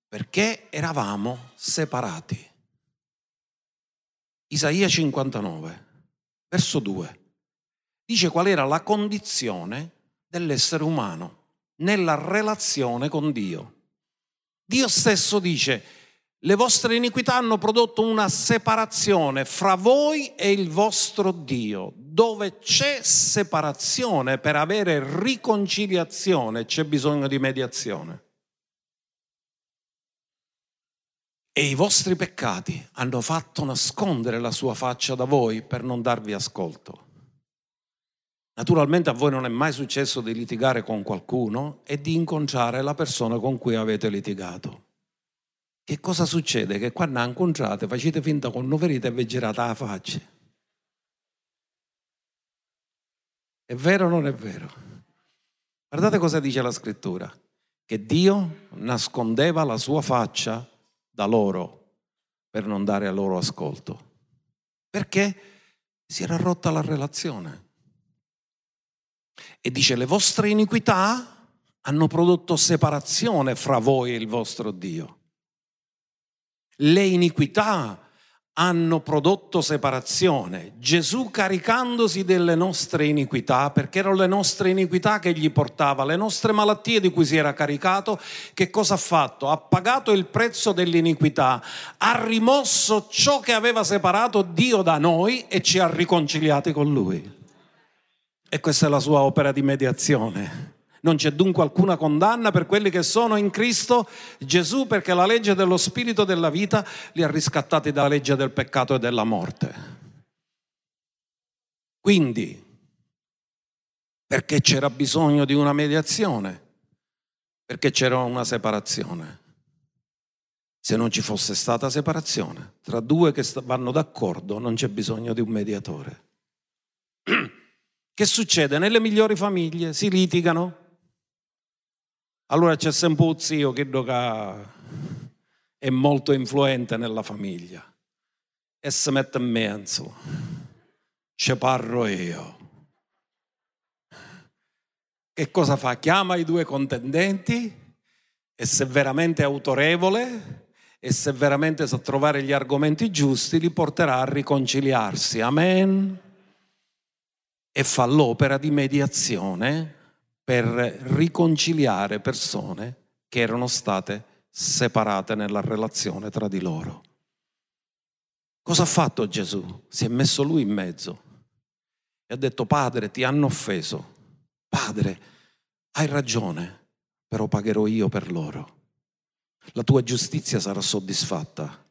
Perché eravamo separati. Isaia 59, verso 2 dice qual era la condizione dell'essere umano nella relazione con Dio. Dio stesso dice, le vostre iniquità hanno prodotto una separazione fra voi e il vostro Dio. Dove c'è separazione per avere riconciliazione c'è bisogno di mediazione. E i vostri peccati hanno fatto nascondere la sua faccia da voi per non darvi ascolto. Naturalmente a voi non è mai successo di litigare con qualcuno e di incontrare la persona con cui avete litigato. Che cosa succede? Che quando incontrate facete finta che non vedete e vi girate la faccia. È vero o non è vero? Guardate cosa dice la scrittura, che Dio nascondeva la sua faccia da loro per non dare a loro ascolto. Perché si era rotta la relazione. E dice, le vostre iniquità hanno prodotto separazione fra voi e il vostro Dio. Le iniquità hanno prodotto separazione. Gesù caricandosi delle nostre iniquità, perché erano le nostre iniquità che gli portava, le nostre malattie di cui si era caricato, che cosa ha fatto? Ha pagato il prezzo dell'iniquità, ha rimosso ciò che aveva separato Dio da noi e ci ha riconciliati con Lui. E questa è la sua opera di mediazione. Non c'è dunque alcuna condanna per quelli che sono in Cristo Gesù perché la legge dello Spirito della vita li ha riscattati dalla legge del peccato e della morte. Quindi, perché c'era bisogno di una mediazione? Perché c'era una separazione. Se non ci fosse stata separazione tra due che vanno d'accordo, non c'è bisogno di un mediatore. Che succede? Nelle migliori famiglie si litigano. Allora c'è sempre un zio che è molto influente nella famiglia e si mette in mezzo. Ci parlo io. Che cosa fa? Chiama i due contendenti e se veramente è autorevole e se veramente sa trovare gli argomenti giusti li porterà a riconciliarsi. Amen e fa l'opera di mediazione per riconciliare persone che erano state separate nella relazione tra di loro. Cosa ha fatto Gesù? Si è messo lui in mezzo e ha detto, Padre, ti hanno offeso. Padre, hai ragione, però pagherò io per loro. La tua giustizia sarà soddisfatta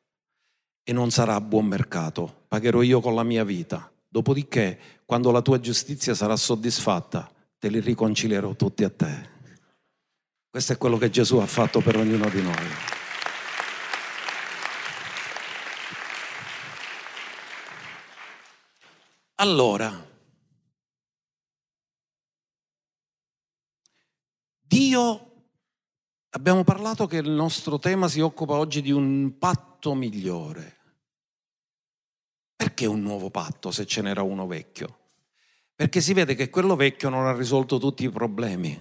e non sarà a buon mercato. Pagherò io con la mia vita Dopodiché, quando la tua giustizia sarà soddisfatta, te li riconcilierò tutti a te. Questo è quello che Gesù ha fatto per ognuno di noi. Allora, Dio, abbiamo parlato che il nostro tema si occupa oggi di un patto migliore. Perché un nuovo patto se ce n'era uno vecchio? Perché si vede che quello vecchio non ha risolto tutti i problemi.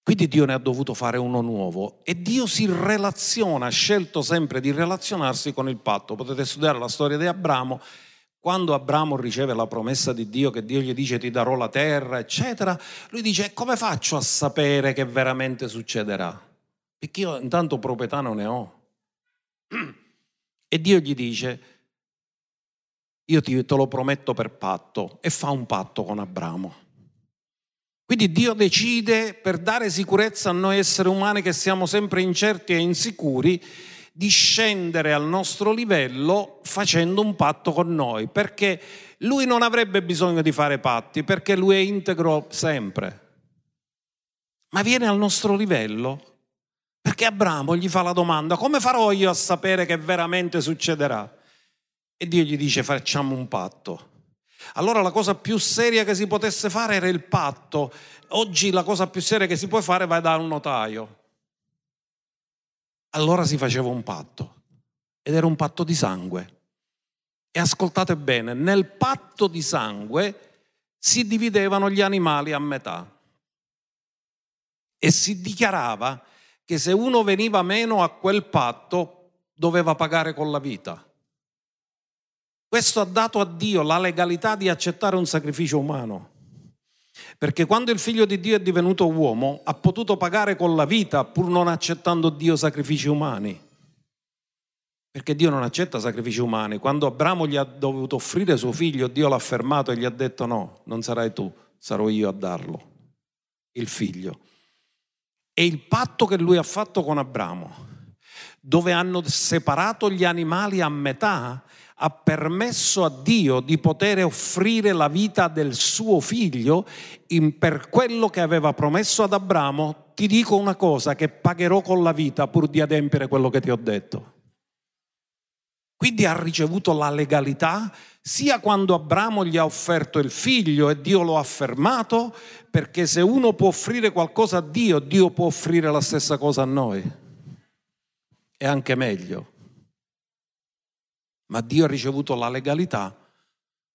Quindi Dio ne ha dovuto fare uno nuovo e Dio si relaziona, ha scelto sempre di relazionarsi con il patto. Potete studiare la storia di Abramo quando Abramo riceve la promessa di Dio, che Dio gli dice ti darò la terra, eccetera, lui dice come faccio a sapere che veramente succederà? Perché io intanto proprietà non ne ho. E Dio gli dice, io ti, te lo prometto per patto, e fa un patto con Abramo. Quindi Dio decide per dare sicurezza a noi esseri umani che siamo sempre incerti e insicuri, di scendere al nostro livello facendo un patto con noi, perché lui non avrebbe bisogno di fare patti, perché lui è integro sempre. Ma viene al nostro livello perché Abramo gli fa la domanda, come farò io a sapere che veramente succederà? E Dio gli dice facciamo un patto. Allora la cosa più seria che si potesse fare era il patto. Oggi la cosa più seria che si può fare è vai da un notaio allora si faceva un patto ed era un patto di sangue. E ascoltate bene, nel patto di sangue si dividevano gli animali a metà e si dichiarava che se uno veniva meno a quel patto doveva pagare con la vita. Questo ha dato a Dio la legalità di accettare un sacrificio umano. Perché quando il figlio di Dio è divenuto uomo ha potuto pagare con la vita pur non accettando Dio sacrifici umani. Perché Dio non accetta sacrifici umani. Quando Abramo gli ha dovuto offrire suo figlio, Dio l'ha fermato e gli ha detto no, non sarai tu, sarò io a darlo, il figlio. E il patto che lui ha fatto con Abramo, dove hanno separato gli animali a metà, ha permesso a Dio di poter offrire la vita del suo figlio in, per quello che aveva promesso ad Abramo, ti dico una cosa che pagherò con la vita pur di adempiere quello che ti ho detto. Quindi ha ricevuto la legalità sia quando Abramo gli ha offerto il figlio e Dio lo ha fermato, perché se uno può offrire qualcosa a Dio, Dio può offrire la stessa cosa a noi. E anche meglio ma Dio ha ricevuto la legalità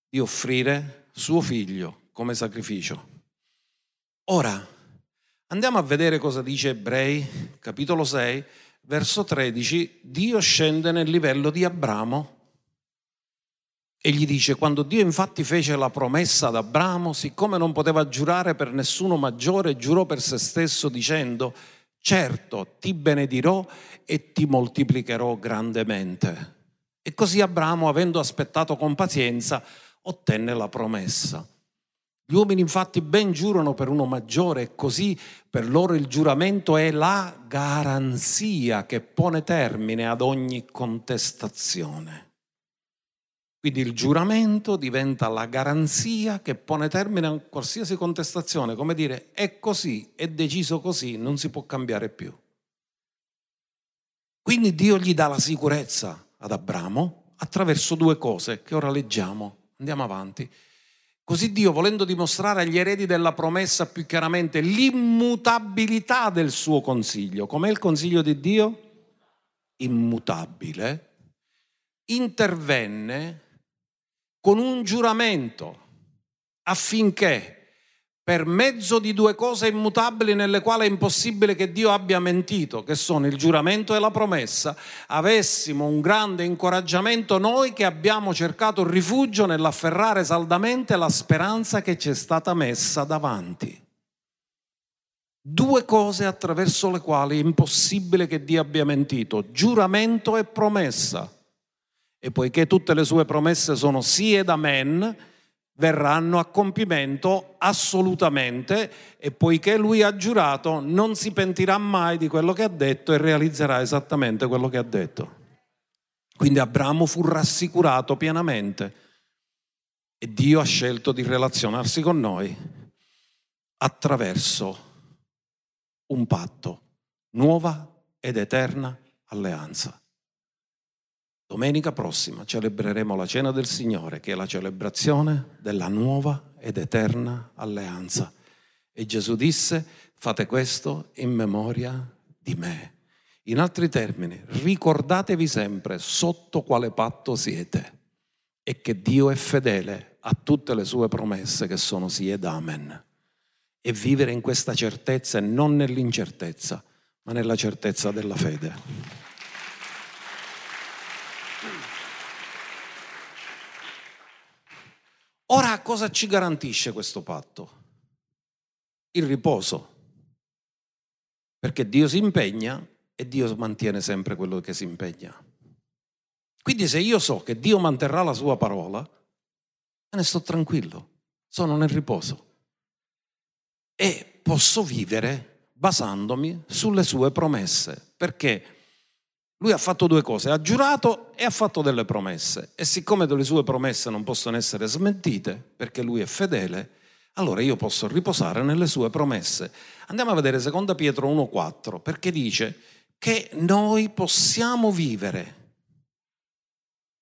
di offrire suo figlio come sacrificio. Ora, andiamo a vedere cosa dice Ebrei, capitolo 6, verso 13. Dio scende nel livello di Abramo e gli dice, quando Dio infatti fece la promessa ad Abramo, siccome non poteva giurare per nessuno maggiore, giurò per se stesso dicendo, certo ti benedirò e ti moltiplicherò grandemente. E così Abramo, avendo aspettato con pazienza, ottenne la promessa. Gli uomini infatti ben giurano per uno maggiore e così per loro il giuramento è la garanzia che pone termine ad ogni contestazione. Quindi il giuramento diventa la garanzia che pone termine a qualsiasi contestazione, come dire è così, è deciso così, non si può cambiare più. Quindi Dio gli dà la sicurezza ad Abramo attraverso due cose che ora leggiamo. Andiamo avanti. Così Dio, volendo dimostrare agli eredi della promessa più chiaramente l'immutabilità del suo consiglio, com'è il consiglio di Dio? Immutabile, intervenne con un giuramento affinché per mezzo di due cose immutabili nelle quali è impossibile che Dio abbia mentito, che sono il giuramento e la promessa, avessimo un grande incoraggiamento noi che abbiamo cercato rifugio nell'afferrare saldamente la speranza che ci è stata messa davanti. Due cose attraverso le quali è impossibile che Dio abbia mentito, giuramento e promessa. E poiché tutte le sue promesse sono sì ed amen, verranno a compimento assolutamente e poiché lui ha giurato non si pentirà mai di quello che ha detto e realizzerà esattamente quello che ha detto. Quindi Abramo fu rassicurato pienamente E Dio ha scelto di relazionarsi con noi attraverso un patto, nuova ed eterna alleanza. Domenica prossima celebreremo la cena del Signore, che è la celebrazione della nuova ed eterna alleanza. E Gesù disse, fate questo in memoria di me. In altri termini, ricordatevi sempre sotto quale patto siete e che Dio è fedele a tutte le sue promesse che sono sì ed amen. E vivere in questa certezza e non nell'incertezza, ma nella certezza della fede. Ora cosa ci garantisce questo patto? Il riposo. Perché Dio si impegna e Dio mantiene sempre quello che si impegna. Quindi se io so che Dio manterrà la sua parola, me ne sto tranquillo, sono nel riposo. E posso vivere basandomi sulle sue promesse, perché lui ha fatto due cose, ha giurato e ha fatto delle promesse. E siccome le sue promesse non possono essere smentite, perché lui è fedele, allora io posso riposare nelle sue promesse. Andiamo a vedere 2 Pietro 1,4, perché dice che noi possiamo vivere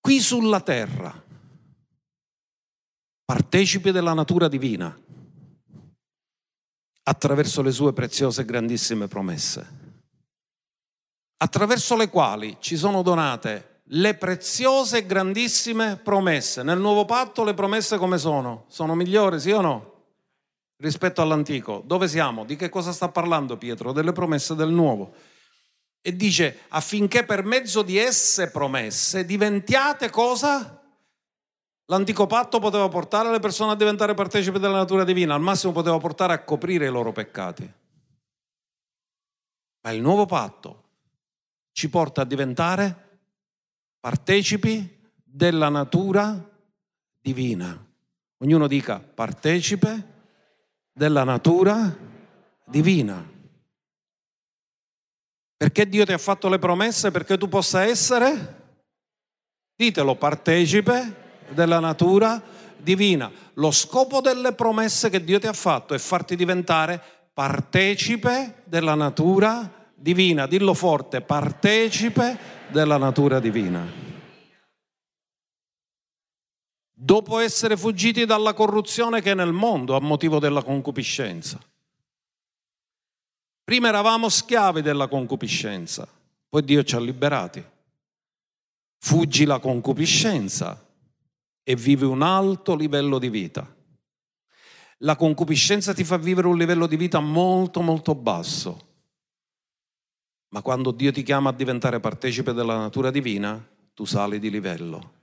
qui sulla terra, partecipi della natura divina, attraverso le sue preziose e grandissime promesse attraverso le quali ci sono donate le preziose e grandissime promesse. Nel nuovo patto le promesse come sono? Sono migliori, sì o no? Rispetto all'antico. Dove siamo? Di che cosa sta parlando Pietro? Delle promesse del nuovo. E dice affinché per mezzo di esse promesse diventiate cosa? L'antico patto poteva portare le persone a diventare partecipi della natura divina, al massimo poteva portare a coprire i loro peccati. Ma il nuovo patto ci porta a diventare partecipi della natura divina. Ognuno dica partecipe della natura divina. Perché Dio ti ha fatto le promesse? Perché tu possa essere, ditelo, partecipe della natura divina. Lo scopo delle promesse che Dio ti ha fatto è farti diventare partecipe della natura divina divina, dillo forte, partecipe della natura divina. Dopo essere fuggiti dalla corruzione che è nel mondo a motivo della concupiscenza. Prima eravamo schiavi della concupiscenza, poi Dio ci ha liberati. Fuggi la concupiscenza e vivi un alto livello di vita. La concupiscenza ti fa vivere un livello di vita molto molto basso ma quando Dio ti chiama a diventare partecipe della natura divina, tu sali di livello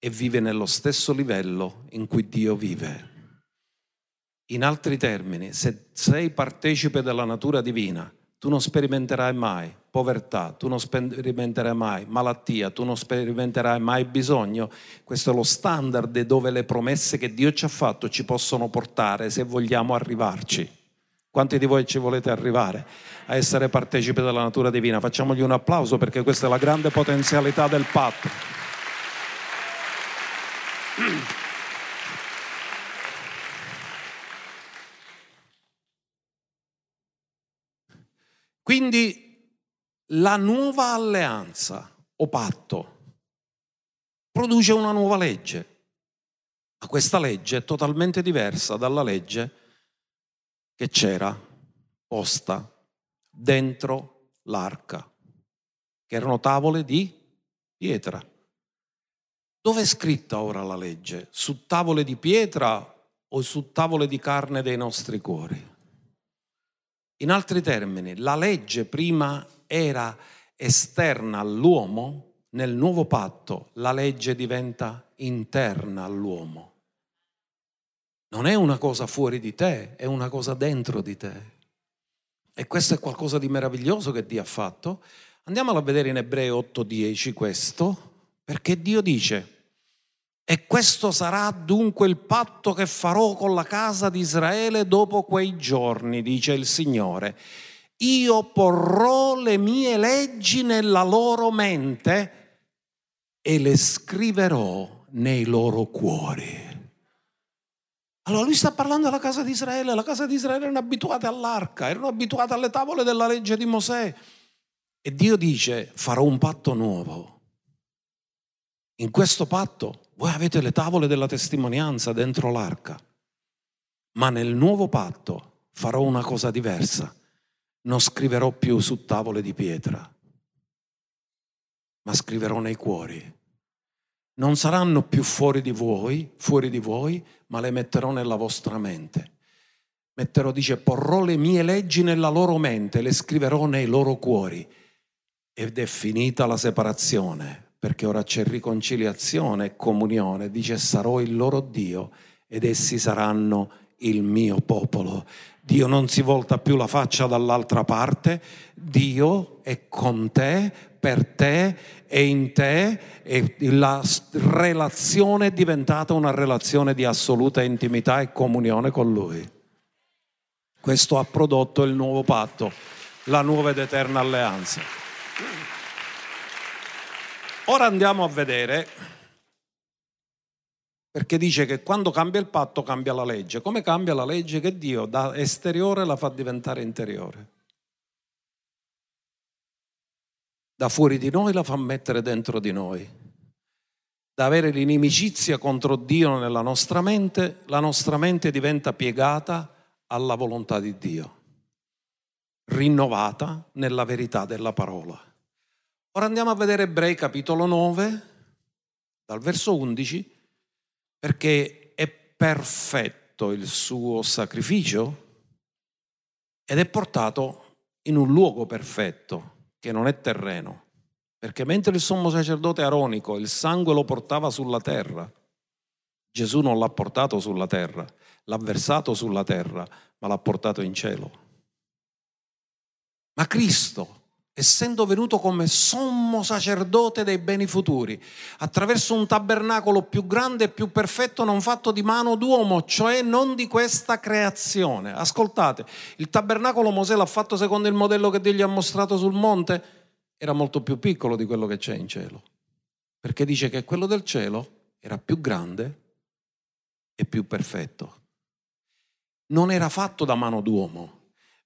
e vivi nello stesso livello in cui Dio vive. In altri termini, se sei partecipe della natura divina, tu non sperimenterai mai povertà, tu non sperimenterai mai malattia, tu non sperimenterai mai bisogno. Questo è lo standard dove le promesse che Dio ci ha fatto ci possono portare se vogliamo arrivarci. Quanti di voi ci volete arrivare a essere partecipi della natura divina? Facciamogli un applauso perché questa è la grande potenzialità del patto. Quindi la nuova alleanza o patto produce una nuova legge, ma questa legge è totalmente diversa dalla legge che c'era posta dentro l'arca, che erano tavole di pietra. Dove è scritta ora la legge? Su tavole di pietra o su tavole di carne dei nostri cuori? In altri termini, la legge prima era esterna all'uomo, nel nuovo patto la legge diventa interna all'uomo. Non è una cosa fuori di te, è una cosa dentro di te. E questo è qualcosa di meraviglioso che Dio ha fatto. Andiamolo a vedere in Ebrei 8:10 questo, perché Dio dice, e questo sarà dunque il patto che farò con la casa di Israele dopo quei giorni, dice il Signore. Io porrò le mie leggi nella loro mente e le scriverò nei loro cuori. Allora lui sta parlando della casa di Israele, la casa di Israele erano abituate all'arca, erano abituate alle tavole della legge di Mosè. E Dio dice, farò un patto nuovo. In questo patto voi avete le tavole della testimonianza dentro l'arca, ma nel nuovo patto farò una cosa diversa. Non scriverò più su tavole di pietra, ma scriverò nei cuori non saranno più fuori di voi, fuori di voi, ma le metterò nella vostra mente. Metterò, dice, porrò le mie leggi nella loro mente, le scriverò nei loro cuori. Ed è finita la separazione, perché ora c'è riconciliazione e comunione. Dice, sarò il loro Dio ed essi saranno il mio popolo. Dio non si volta più la faccia dall'altra parte, Dio è con te, per te e in te e la relazione è diventata una relazione di assoluta intimità e comunione con Lui. Questo ha prodotto il nuovo patto, la nuova ed eterna alleanza. Ora andiamo a vedere, perché dice che quando cambia il patto cambia la legge. Come cambia la legge? Che Dio da esteriore la fa diventare interiore. Da fuori di noi la fa mettere dentro di noi. Da avere l'inimicizia contro Dio nella nostra mente, la nostra mente diventa piegata alla volontà di Dio, rinnovata nella verità della parola. Ora andiamo a vedere Ebrei capitolo 9, dal verso 11, perché è perfetto il suo sacrificio ed è portato in un luogo perfetto che non è terreno, perché mentre il sommo sacerdote aronico il sangue lo portava sulla terra, Gesù non l'ha portato sulla terra, l'ha versato sulla terra, ma l'ha portato in cielo. Ma Cristo, essendo venuto come sommo sacerdote dei beni futuri, attraverso un tabernacolo più grande e più perfetto non fatto di mano d'uomo, cioè non di questa creazione. Ascoltate, il tabernacolo Mosè l'ha fatto secondo il modello che Dio gli ha mostrato sul monte, era molto più piccolo di quello che c'è in cielo, perché dice che quello del cielo era più grande e più perfetto. Non era fatto da mano d'uomo,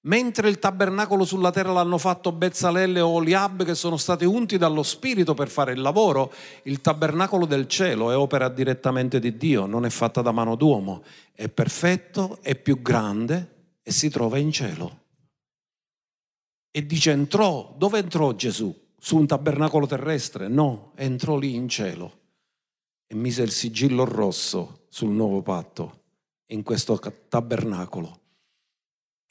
Mentre il tabernacolo sulla terra l'hanno fatto Bezzalelle o Oliab che sono stati unti dallo Spirito per fare il lavoro, il tabernacolo del cielo è opera direttamente di Dio, non è fatta da mano d'uomo, è perfetto, è più grande e si trova in cielo. E dice entrò, dove entrò Gesù? Su un tabernacolo terrestre? No, entrò lì in cielo e mise il sigillo rosso sul nuovo patto in questo tabernacolo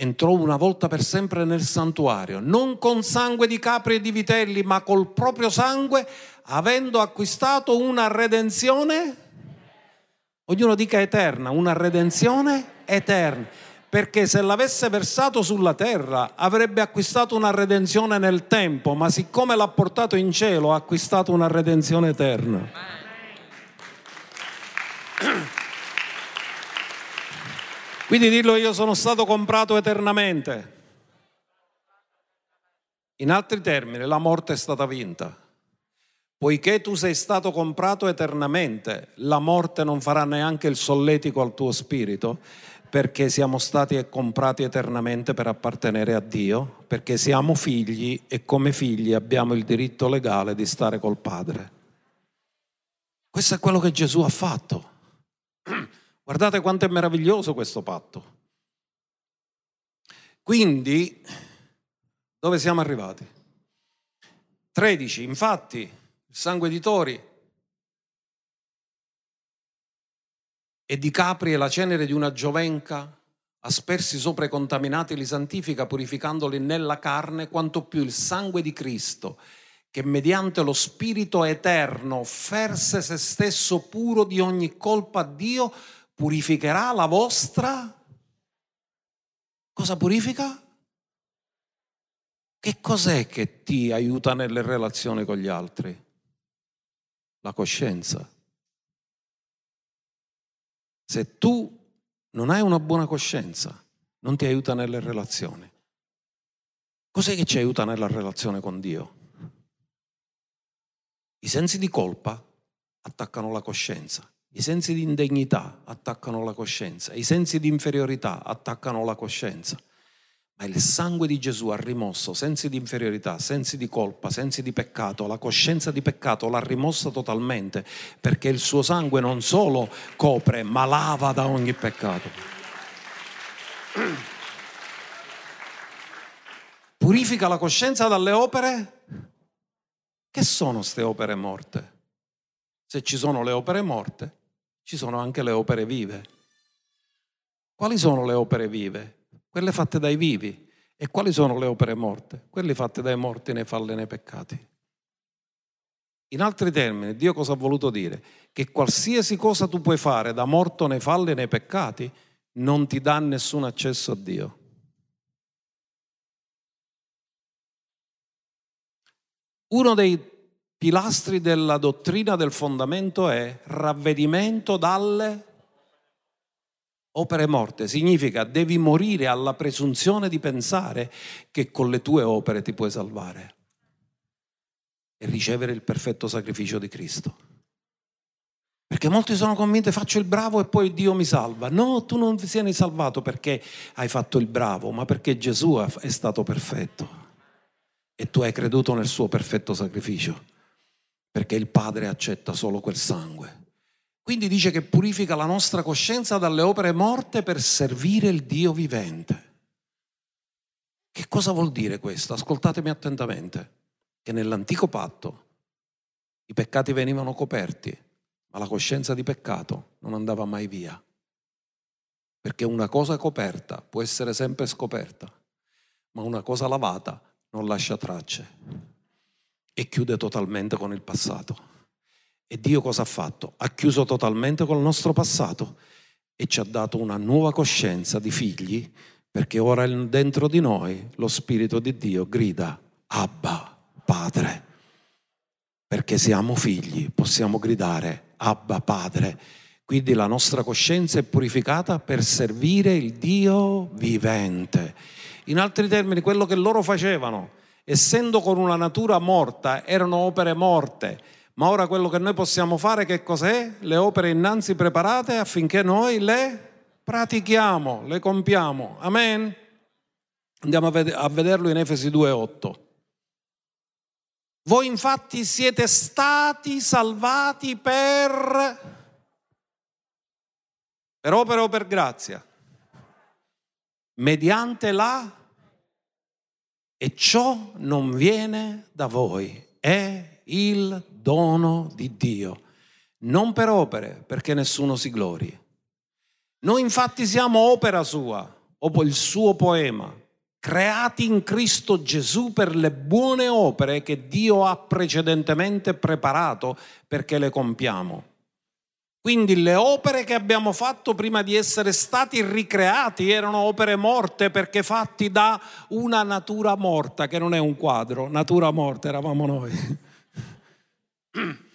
entrò una volta per sempre nel santuario, non con sangue di capri e di vitelli, ma col proprio sangue, avendo acquistato una redenzione, ognuno dica eterna, una redenzione eterna. Perché se l'avesse versato sulla terra avrebbe acquistato una redenzione nel tempo, ma siccome l'ha portato in cielo ha acquistato una redenzione eterna. Quindi dillo io sono stato comprato eternamente. In altri termini, la morte è stata vinta. Poiché tu sei stato comprato eternamente, la morte non farà neanche il solletico al tuo spirito, perché siamo stati comprati eternamente per appartenere a Dio, perché siamo figli e come figli abbiamo il diritto legale di stare col Padre. Questo è quello che Gesù ha fatto. Guardate quanto è meraviglioso questo patto. Quindi, dove siamo arrivati? 13. Infatti, il sangue di tori e di capri e la cenere di una giovenca aspersi sopra i contaminati li santifica purificandoli nella carne, quanto più il sangue di Cristo che mediante lo Spirito eterno offerse se stesso puro di ogni colpa a Dio, purificherà la vostra... Cosa purifica? Che cos'è che ti aiuta nelle relazioni con gli altri? La coscienza. Se tu non hai una buona coscienza, non ti aiuta nelle relazioni. Cos'è che ci aiuta nella relazione con Dio? I sensi di colpa attaccano la coscienza I sensi di indegnità attaccano la coscienza, i sensi di inferiorità attaccano la coscienza. Ma il sangue di Gesù ha rimosso sensi di inferiorità, sensi di colpa, sensi di peccato, la coscienza di peccato l'ha rimossa totalmente perché il suo sangue non solo copre, ma lava da ogni peccato. Purifica la coscienza dalle opere? Che sono queste opere morte? Se ci sono le opere morte, ci sono anche le opere vive. Quali sono le opere vive? Quelle fatte dai vivi. E quali sono le opere morte? Quelle fatte dai morti nei falli e nei peccati. In altri termini, Dio cosa ha voluto dire? Che qualsiasi cosa tu puoi fare da morto nei falli e nei peccati non ti dà nessun accesso a Dio. Uno dei pilastri della dottrina del fondamento è ravvedimento dalle opere morte. Significa devi morire alla presunzione di pensare che con le tue opere ti puoi salvare e ricevere il perfetto sacrificio di Cristo. Perché molti sono convinti faccio il bravo e poi Dio mi salva. No, tu non sei salvato perché hai fatto il bravo, ma perché Gesù è stato perfetto e tu hai creduto nel suo perfetto sacrificio perché il Padre accetta solo quel sangue. Quindi dice che purifica la nostra coscienza dalle opere morte per servire il Dio vivente. Che cosa vuol dire questo? Ascoltatemi attentamente, che nell'antico patto i peccati venivano coperti, ma la coscienza di peccato non andava mai via. Perché una cosa coperta può essere sempre scoperta, ma una cosa lavata non lascia tracce e chiude totalmente con il passato. E Dio cosa ha fatto? Ha chiuso totalmente con il nostro passato e ci ha dato una nuova coscienza di figli perché ora dentro di noi lo Spirito di Dio grida Abba, Padre. Perché siamo figli, possiamo gridare Abba, Padre. Quindi la nostra coscienza è purificata per servire il Dio vivente. In altri termini, quello che loro facevano, essendo con una natura morta, erano opere morte. Ma ora quello che noi possiamo fare che cos'è? Le opere innanzi preparate affinché noi le pratichiamo, le compiamo. Amen? Andiamo a vederlo in Efesi 2.8. Voi infatti siete stati salvati per, per opera o per grazia, mediante la e ciò non viene da voi, è il dono di Dio, non per opere, perché nessuno si glori. Noi infatti siamo opera sua, o il suo poema, creati in Cristo Gesù per le buone opere che Dio ha precedentemente preparato perché le compiamo. Quindi le opere che abbiamo fatto prima di essere stati ricreati erano opere morte perché fatti da una natura morta, che non è un quadro, natura morta eravamo noi.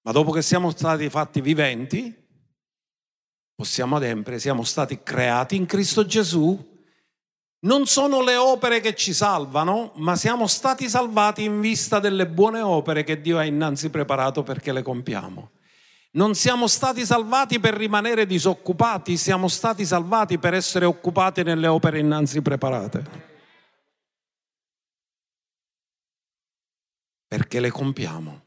Ma dopo che siamo stati fatti viventi, possiamo adempiere, siamo stati creati in Cristo Gesù non sono le opere che ci salvano, ma siamo stati salvati in vista delle buone opere che Dio ha innanzi preparato perché le compiamo. Non siamo stati salvati per rimanere disoccupati, siamo stati salvati per essere occupati nelle opere innanzi preparate. Perché le compiamo.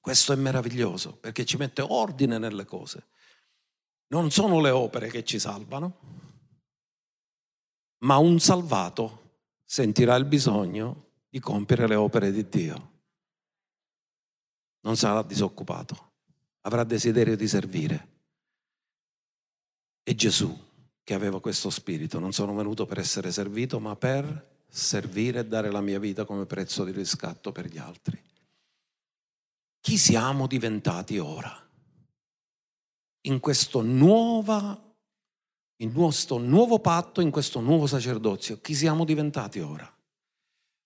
Questo è meraviglioso perché ci mette ordine nelle cose. Non sono le opere che ci salvano, ma un salvato sentirà il bisogno di compiere le opere di Dio. Non sarà disoccupato, avrà desiderio di servire. E Gesù, che aveva questo spirito, non sono venuto per essere servito, ma per servire e dare la mia vita come prezzo di riscatto per gli altri. Chi siamo diventati ora? In questa nuova in questo nuovo patto, in questo nuovo sacerdozio, chi siamo diventati ora?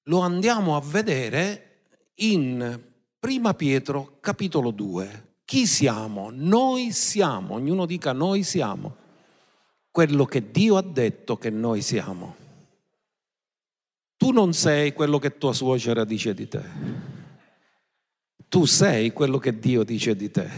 Lo andiamo a vedere in Prima Pietro capitolo 2. Chi siamo? Noi siamo, ognuno dica noi siamo, quello che Dio ha detto che noi siamo. Tu non sei quello che tua suocera dice di te. Tu sei quello che Dio dice di te.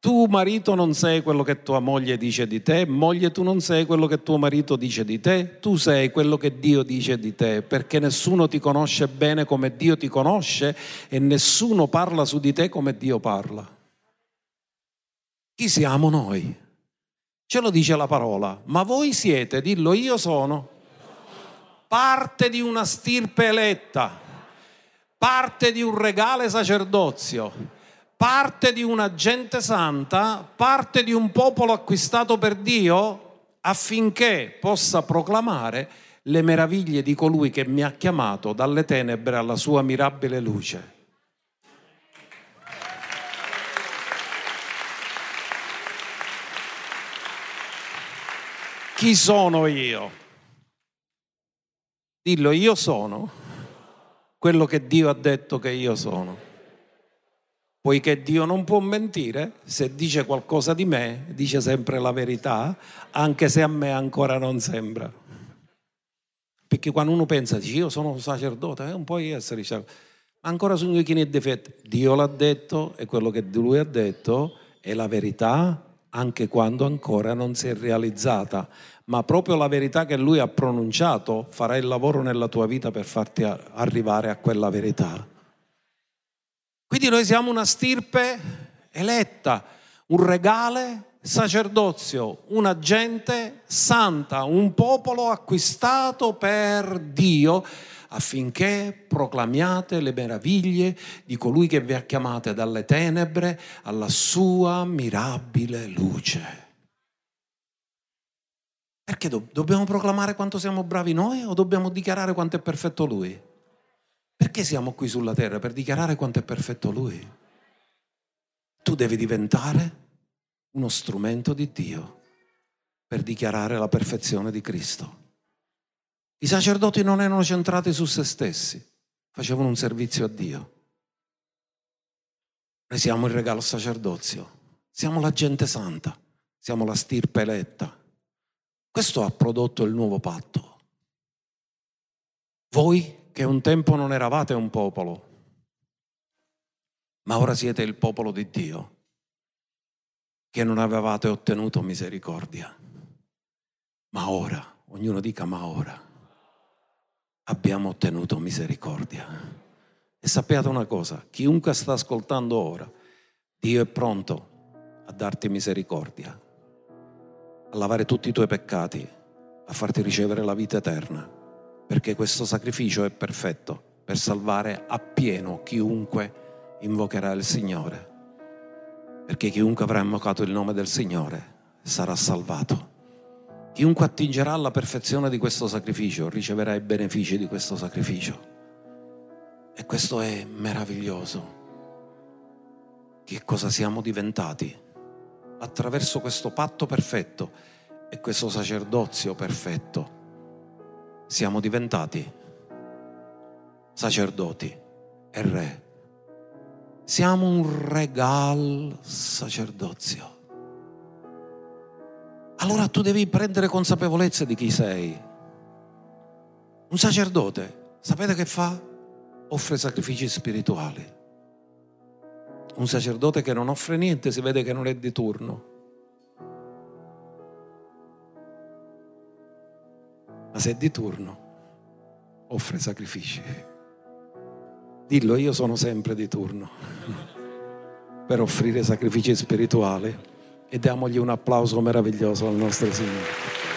Tu marito non sei quello che tua moglie dice di te, moglie tu non sei quello che tuo marito dice di te, tu sei quello che Dio dice di te, perché nessuno ti conosce bene come Dio ti conosce e nessuno parla su di te come Dio parla. Chi siamo noi? Ce lo dice la parola, ma voi siete, dillo io sono, parte di una stirpe eletta, parte di un regale sacerdozio parte di una gente santa, parte di un popolo acquistato per Dio affinché possa proclamare le meraviglie di colui che mi ha chiamato dalle tenebre alla sua mirabile luce. Chi sono io? Dillo, io sono quello che Dio ha detto che io sono poiché Dio non può mentire, se dice qualcosa di me, dice sempre la verità, anche se a me ancora non sembra. Perché quando uno pensa, dice io sono sacerdote, non puoi essere sacerdote, ma ancora sono chi ne difetti. Dio l'ha detto e quello che lui ha detto è la verità anche quando ancora non si è realizzata, ma proprio la verità che lui ha pronunciato farà il lavoro nella tua vita per farti arrivare a quella verità. Quindi noi siamo una stirpe eletta, un regale sacerdozio, una gente santa, un popolo acquistato per Dio affinché proclamiate le meraviglie di colui che vi ha chiamate dalle tenebre alla sua mirabile luce. Perché do- dobbiamo proclamare quanto siamo bravi noi o dobbiamo dichiarare quanto è perfetto Lui? Perché siamo qui sulla terra? Per dichiarare quanto è perfetto Lui. Tu devi diventare uno strumento di Dio per dichiarare la perfezione di Cristo. I sacerdoti non erano centrati su se stessi, facevano un servizio a Dio. Noi siamo il regalo sacerdozio, siamo la gente santa, siamo la stirpe eletta. Questo ha prodotto il nuovo patto. Voi che un tempo non eravate un popolo, ma ora siete il popolo di Dio, che non avevate ottenuto misericordia. Ma ora, ognuno dica ma ora, abbiamo ottenuto misericordia. E sappiate una cosa, chiunque sta ascoltando ora, Dio è pronto a darti misericordia, a lavare tutti i tuoi peccati, a farti ricevere la vita eterna perché questo sacrificio è perfetto per salvare appieno chiunque invocherà il Signore. Perché chiunque avrà invocato il nome del Signore sarà salvato. Chiunque attingerà alla perfezione di questo sacrificio riceverà i benefici di questo sacrificio. E questo è meraviglioso. Che cosa siamo diventati attraverso questo patto perfetto e questo sacerdozio perfetto siamo diventati sacerdoti e re. Siamo un regal sacerdozio. Allora tu devi prendere consapevolezza di chi sei. Un sacerdote, sapete che fa? Offre sacrifici spirituali. Un sacerdote che non offre niente si vede che non è di turno. Ma se è di turno offre sacrifici. Dillo, io sono sempre di turno per offrire sacrifici spirituali e diamogli un applauso meraviglioso al nostro Signore.